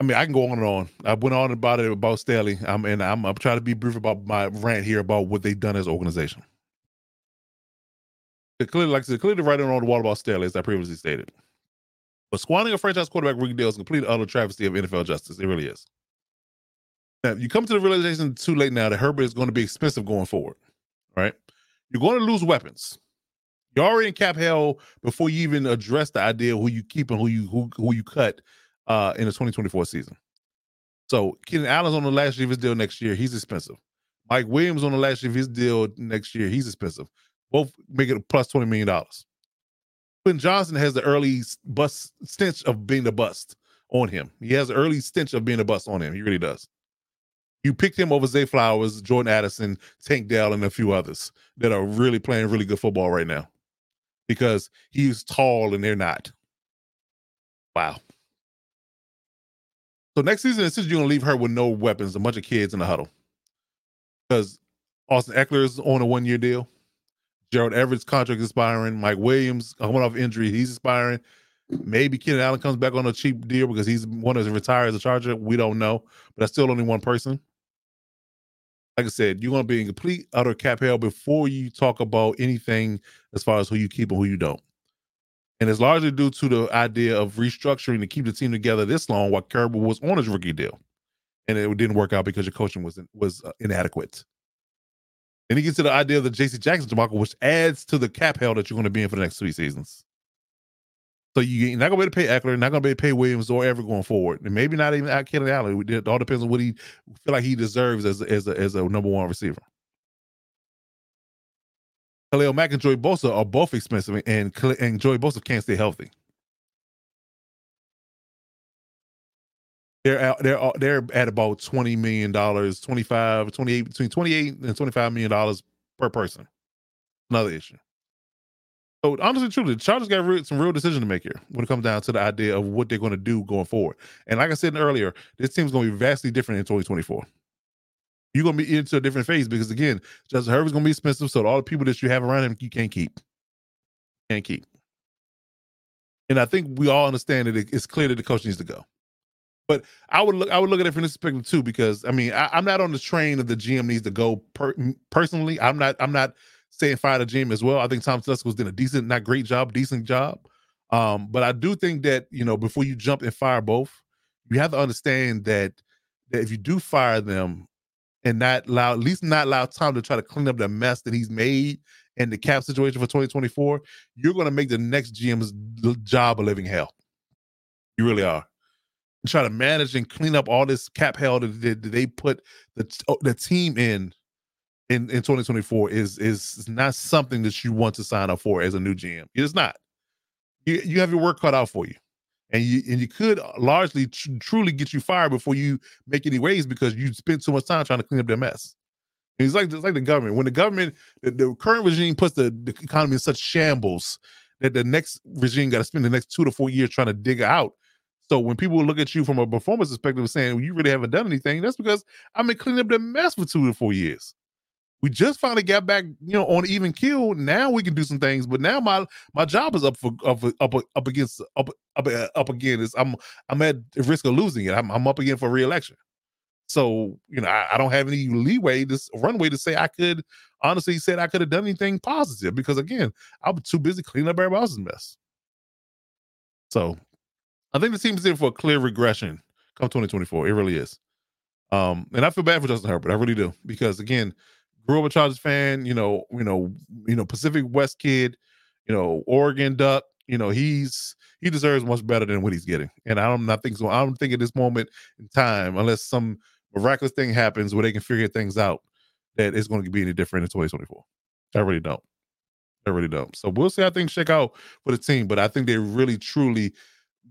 I mean, I can go on and on. I went on about it about Staley. I'm and I'm, I'm trying to be brief about my rant here about what they've done as an organization. It clearly, like I said, clearly writing on the wall about Staley, as I previously stated. But squandering a franchise quarterback rookie deal is a complete utter travesty of NFL justice. It really is. Now, you come to the realization too late now that Herbert is going to be expensive going forward. Right? You're going to lose weapons. You're already in cap hell before you even address the idea of who you keep and who you who, who you cut uh, in the 2024 season. So Keenan Allen's on the last year of his deal next year. He's expensive. Mike Williams on the last year of his deal next year. He's expensive. Both make it plus $20 million. Quentin Johnston has the early bust stench of being a bust on him. He has the early stench of being a bust on him. He really does. You picked him over Zay Flowers, Jordan Addison, Tank Dell, and a few others that are really playing really good football right now because he's tall and they're not. Wow. So next season, it says you're gonna leave her with no weapons, a bunch of kids in the huddle. Because Austin Ekeler is on a one-year deal. Gerald Everett's contract is expiring. Mike Williams coming off injury, he's expiring. Maybe Keenan Allen comes back on a cheap deal because he's one of retired as a Charger. We don't know, but that's still only one person. Like I said, you're going to be in complete utter cap hell before you talk about anything as far as who you keep and who you don't. And it's largely due to the idea of restructuring to keep the team together this long while Herbert was on his rookie deal. And it didn't work out because your coaching was was uh, inadequate. Then you get to the idea of the JC Jackson debacle, which adds to the cap hell that you're going to be in for the next three seasons. So you're not to be able to pay Ekeler, not to be able to pay Williams or ever going forward, and maybe not even at Keenan Allen. It all depends on what he feel like he deserves as as a, as a number one receiver. Khalil Mack and Joey Bosa are both expensive, and and Joey Bosa can't stay healthy. They're out, they're they're at about twenty million dollars, 25, 28, between twenty eight and twenty five million dollars per person. Another issue. So honestly, truly, the Chargers got real, some real decision to make here when it comes down to the idea of what they're going to do going forward. And like I said earlier, this team's going to be vastly different in 2024 you're gonna be into a different phase because again, Justin Herbert's gonna be expensive. So all the people that you have around him, you can't keep. Can't keep. And I think we all understand that it's clear that the coach needs to go. But I would look, I would look at it from this perspective too, because I mean, I, am not on the train of the GM needs to go. Per, personally, I'm not. I'm not saying fire the GM as well. I think Tom was doing a decent, not great job, decent job. Um, but I do think that you know before you jump and fire both, you have to understand that that if you do fire them, and not allow at least not allow time to try to clean up the mess that he's made in the cap situation for 2024, you're going to make the next GM's job a living hell. You really are. And try to manage and clean up all this cap hell that, that, that they put the oh, the team in in in 2024 is is not something that you want to sign up for as a new GM. It's not. You you have your work cut out for you and you and you could uh, largely tr- truly get you fired before you make any waves because you spent too much time trying to clean up their mess. And it's like it's like the government. When the government, the, the current regime puts the, the, economy in such shambles that the next regime got to spend the next two to four years trying to dig out. So when people look at you from a performance perspective, saying well, you really haven't done anything, that's because I've been cleaning up the mess for two to four years we just finally got back, you know, on even kill. Now we can do some things, but now my my job is up for up up up against up up up again. Is I'm I'm at risk of losing it. I'm I'm up again for reelection. So you know, I, I don't have any leeway, this runway to say I could honestly said I could have done anything positive because again, I'm too busy cleaning up everybody else's mess. So I think the team is in for a clear regression come 2024. It really is. Um, and I feel bad for Justin Herbert. I really do because again, grew up a Chargers fan, you know, you know, you know, Pacific West kid, you know, Oregon Duck, you know, he's he deserves much better than what he's getting. And I'm not thinking so. I don't think at this moment in time, unless some miraculous thing happens where they can figure things out, that it's going to be any different in 2024. I really don't. I really don't. So we'll see how things shake out for the team. But I think they really truly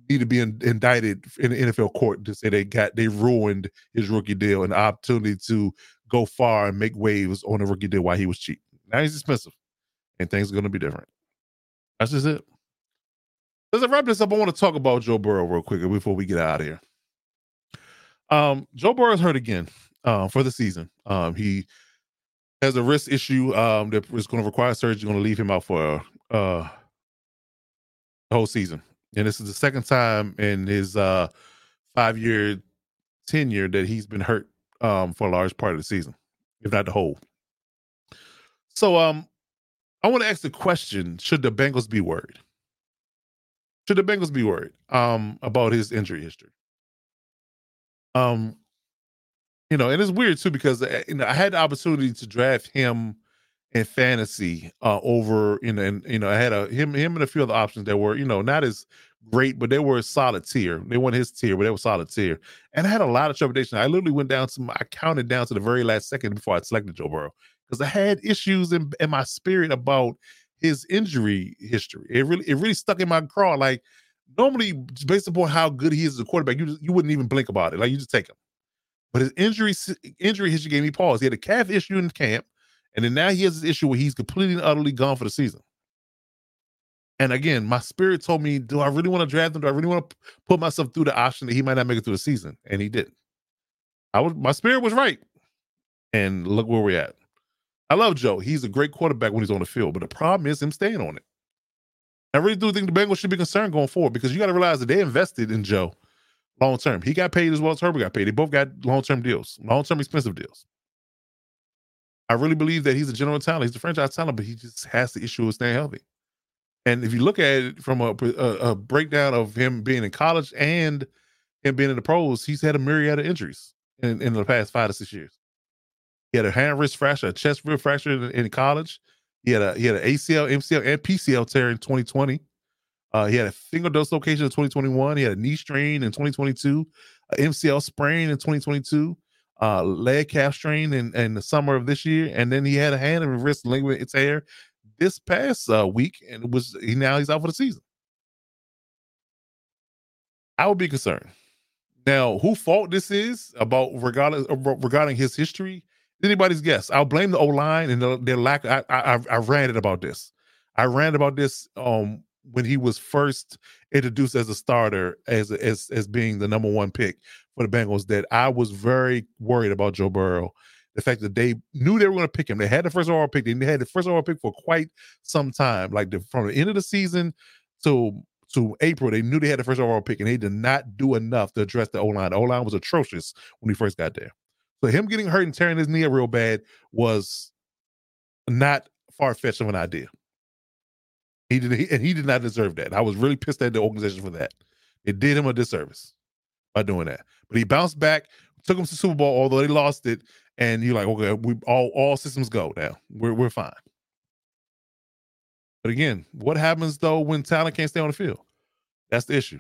need to be in, indicted in the NFL court to say they got they ruined his rookie deal and opportunity to go far and make waves on a rookie deal while he was cheap. Now he's expensive, and things are going to be different. That's just it. As I wrap this up, I want to talk about Joe Burrow real quick before we get out of here. Um, Joe Burrow is hurt again uh, for the season. Um, he has a wrist issue um, that is going to require surgery, going to leave him out for uh, the whole season. And this is the second time in his uh, five year tenure that he's been hurt um, for a large part of the season, if not the whole. So um, I want to ask the question: Should the Bengals be worried? Should the Bengals be worried um, about his injury history? Um, you know, and it's weird too because eh, you know I had the opportunity to draft him in fantasy uh, over you know, and you know I had a him him and a few other options that were you know not as great, but they were a solid tier. They weren't his tier, but they were solid tier. And I had a lot of trepidation. I literally went down to my, I counted down to the very last second before I selected Joe Burrow because I had issues in, in my spirit about his injury history. It really it really stuck in my craw. Like normally, based upon how good he is as a quarterback, you just, you wouldn't even blink about it. Like you just take him. But his injury injury history gave me pause. He had a calf issue in camp, and then now he has this issue where he's completely and utterly gone for the season. And again, my spirit told me, do I really want to draft him? Do I really want to put myself through the option that he might not make it through the season? And he didn't. I was my spirit was right. And look where we're at. I love Joe. He's a great quarterback when he's on the field, but the problem is him staying on it. I really do think the Bengals should be concerned going forward because you got to realize that they invested in Joe long term. He got paid as well as Herbert got paid. They both got long term deals, long term expensive deals. I really believe that he's a general talent. He's a franchise talent, but he just has the issue of staying healthy. And if you look at it from a, a, a breakdown of him being in college and him being in the pros, he's had a myriad of injuries in, in the past five to six years. He had a hand wrist fracture, a chest rib fracture in, in college. He had a he had an ACL, MCL, and PCL tear in 2020. Uh, he had a finger dose dislocation in 2021. He had a knee strain in 2022, MCL sprain in 2022, uh, leg calf strain in, in the summer of this year, and then he had a hand and wrist ligament tear this past uh, week, and it was he now he's out for the season. I would be concerned. Now, who fault this is about regardless regarding his history? Anybody's guess. I'll blame the O line and the, their lack. I, I I ranted about this. I ranted about this um when he was first introduced as a starter as as as being the number one pick for the Bengals. That I was very worried about Joe Burrow. The fact that they knew they were going to pick him. They had the first overall pick. They had the first overall pick for quite some time. Like the, from the end of the season to to April, they knew they had the first overall pick, and they did not do enough to address the O line. The O line was atrocious when he first got there. So him getting hurt and tearing his knee up real bad was not far fetched of an idea. He did, he, and he did not deserve that. I was really pissed at the organization for that. It did him a disservice by doing that. But he bounced back, took him to Super Bowl, although they lost it. And you're like, okay, we all all systems go now. We're we're fine. But again, what happens though when talent can't stay on the field? That's the issue.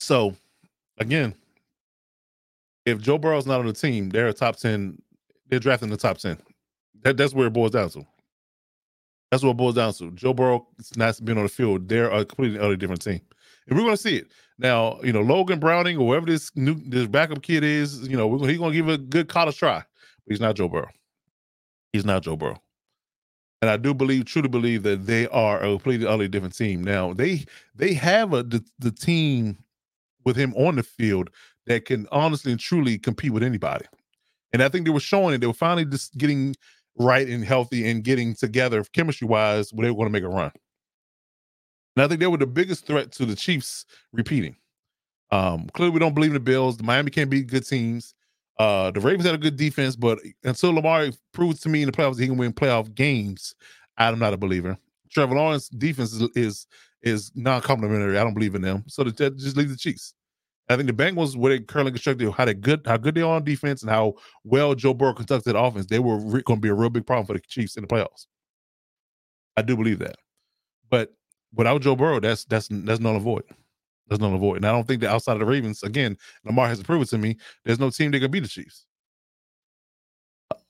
So again, if Joe Burrow's not on the team, they're a top 10, they're drafting the top 10. That, that's where it boils down to. That's what it boils down to. Joe Burrow is not being on the field. They're a completely other different team. And we're going to see it. Now, you know, Logan Browning or whoever this new this backup kid is, you know, he's going to give a good college try. But he's not Joe Burrow. He's not Joe Burrow. And I do believe, truly believe that they are a completely other different team. Now, they they have a the, the team with him on the field that can honestly and truly compete with anybody. And I think they were showing it. They were finally just getting right and healthy and getting together chemistry wise where they were going to make a run. And I think they were the biggest threat to the Chiefs repeating. Um, clearly, we don't believe in the Bills. The Miami can't beat good teams. Uh, the Ravens had a good defense, but until Lamar proves to me in the playoffs he can win playoff games, I'm not a believer. Trevor Lawrence defense is is, is non-complimentary. I don't believe in them. So the, just leave the Chiefs. I think the Bengals, where they currently constructed, how they good, how good they are on defense, and how well Joe Burrow conducted offense, they were re- going to be a real big problem for the Chiefs in the playoffs. I do believe that, but without Joe Burrow, that's that's that's null and void. That's null and void. And I don't think that outside of the Ravens, again, Lamar has proven to me, there's no team that can beat the Chiefs.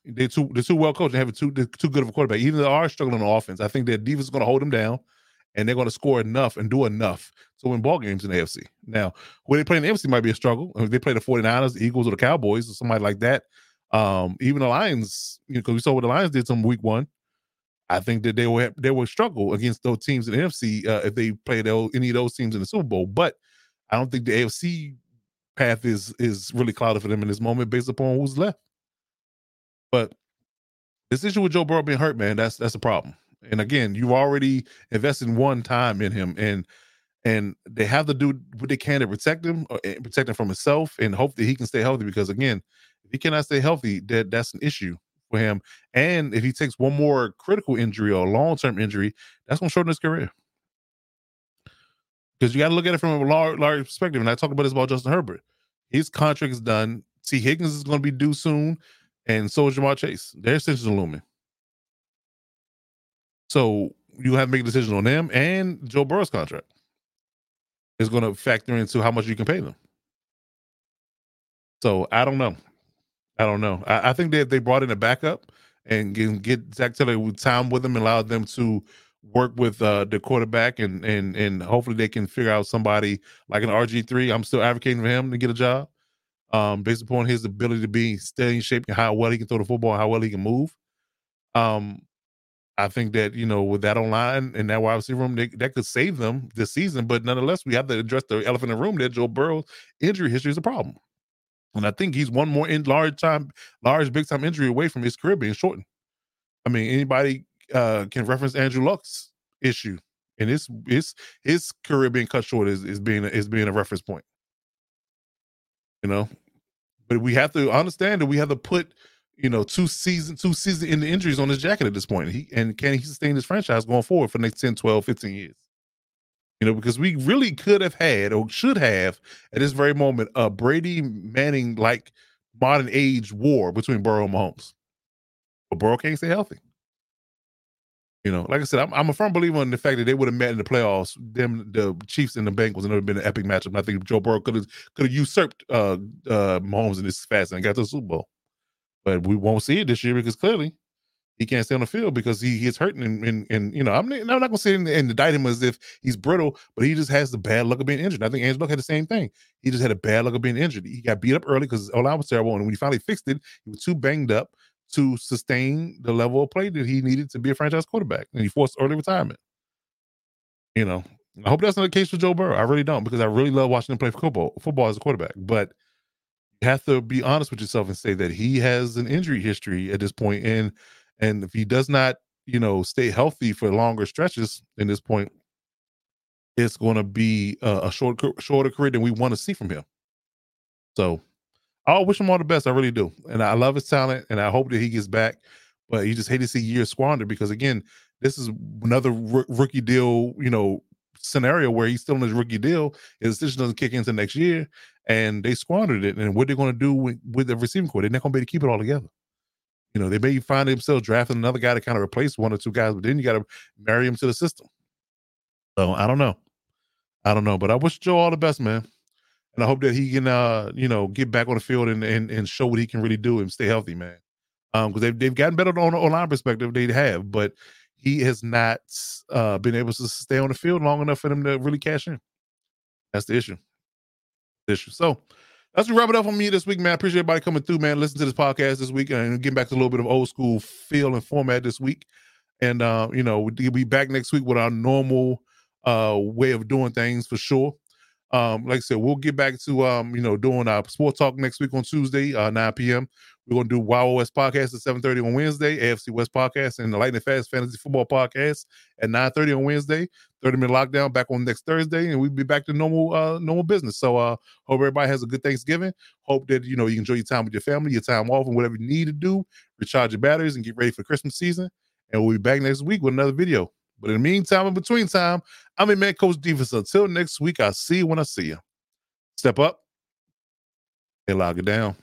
They're too they're too well coached. They have too too good of a quarterback. Even though they are struggling on offense, I think their defense is going to hold them down and they're going to score enough and do enough to win ball games in the AFC. Now, when they play in the AFC might be a struggle. If they play the 49ers, the Eagles, or the Cowboys, or somebody like that, um, even the Lions, you know, because we saw what the Lions did some week one. I think that they will they will struggle against those teams in the NFC uh, if they play those, any of those teams in the Super Bowl. But I don't think the AFC path is is really clouded for them in this moment based upon who's left. But this issue with Joe Burrow being hurt, man, that's that's a problem. And again, you've already invested one time in him, and and they have to do what they can to protect him, uh, and protect him from himself, and hope that he can stay healthy. Because again, if he cannot stay healthy, that that's an issue for him. And if he takes one more critical injury or long term injury, that's going to shorten his career. Because you got to look at it from a large, large perspective. And I talk about this about Justin Herbert. His contract is done. Tee Higgins is going to be due soon, and so is Ja'Marr Chase. Their extensions are looming. So you have to make a decision on them and Joe Burrow's contract. Is going to factor into how much you can pay them. So I don't know. I don't know. I, I think that they brought in a backup and get, get Zac Taylor time with them and allow them to work with uh, the quarterback and and and hopefully they can figure out somebody like an RG three. I'm still advocating for him to get a job, um, based upon his ability to be steady in shape and how well he can throw the football how well he can move. Um, I think that you know with that online and that wide receiver room, they, that could save them this season. But nonetheless, we have to address the elephant in the room that Joe Burrow's injury history is a problem, and I think he's one more in large time, large big time injury away from his career being shortened. I mean, anybody uh, can reference Andrew Luck's issue, and his his his career being cut short is is being is being a reference point. You know, But we have to understand that we have to put, you know, two season, two season in the injuries on his jacket at this point. He and can he sustain his franchise going forward for the next 10, 12, 15 years? You know, because we really could have had or should have at this very moment a Brady Manning like modern age war between Burrow and Mahomes. But Burrow can't stay healthy. You know, like I said, I'm, I'm, a firm believer in the fact that they would have met in the playoffs. Them, the Chiefs and the Bengals, and it would have been an epic matchup. And I think Joe Burrow could have could have usurped uh, uh, Mahomes in this fast and got to the Super Bowl. But we won't see it this year because clearly he can't stay on the field because he gets hurting. and and, and you know I'm, I'm not gonna say and indict him as if he's brittle, but he just has the bad luck of being injured. I think Angelo had the same thing. He just had a bad luck of being injured. He got beat up early because line was terrible, and when he finally fixed it, he was too banged up to sustain the level of play that he needed to be a franchise quarterback, and he forced early retirement. You know, I hope that's not the case for Joe Burrow. I really don't because I really love watching him play football, football as a quarterback. But you have to be honest with yourself and say that he has an injury history at this point, and and if he does not, you know, stay healthy for longer stretches in this point, it's going to be a, a short, shorter career than we want to see from him. So I wish him all the best. I really do. And I love his talent and I hope that he gets back. But you just hate to see years squandered because, again, this is another r- rookie deal, you know, scenario where he's still in his rookie deal. His decision doesn't kick into next year and they squandered it. And what they're going to do with, with the receiving core, they're not going to be able to keep it all together. You know, they may find themselves drafting another guy to kind of replace one or two guys, but then you got to marry him to the system. So I don't know. I don't know. But I wish Joe all the best, man and I hope that he can, uh, you know, get back on the field and, and and show what he can really do and stay healthy, man. Um, because they've they've gotten better on on line perspective, they have, but he has not uh been able to stay on the field long enough for them to really cash in. That's the issue. The issue. So that's wrap it up on me this week, man. I appreciate everybody coming through, man. Listen to this podcast this week and getting back to a little bit of old school feel and format this week. And uh, you know, we'll be back next week with our normal uh way of doing things for sure. Um, like I said, we'll get back to um, you know, doing our sports talk next week on Tuesday, uh, 9 p.m. We're gonna do Wild West podcast at 7:30 on Wednesday, AFC West podcast, and the Lightning Fast Fantasy Football podcast at 9:30 on Wednesday. 30 minute lockdown back on next Thursday, and we'll be back to normal uh normal business. So uh hope everybody has a good Thanksgiving. Hope that you know you enjoy your time with your family, your time off, and whatever you need to do, recharge your batteries and get ready for Christmas season. And we'll be back next week with another video. But in the meantime, in between time, I'm a man, Coach Defense. Until next week, I'll see you when I see you. Step up and log it down.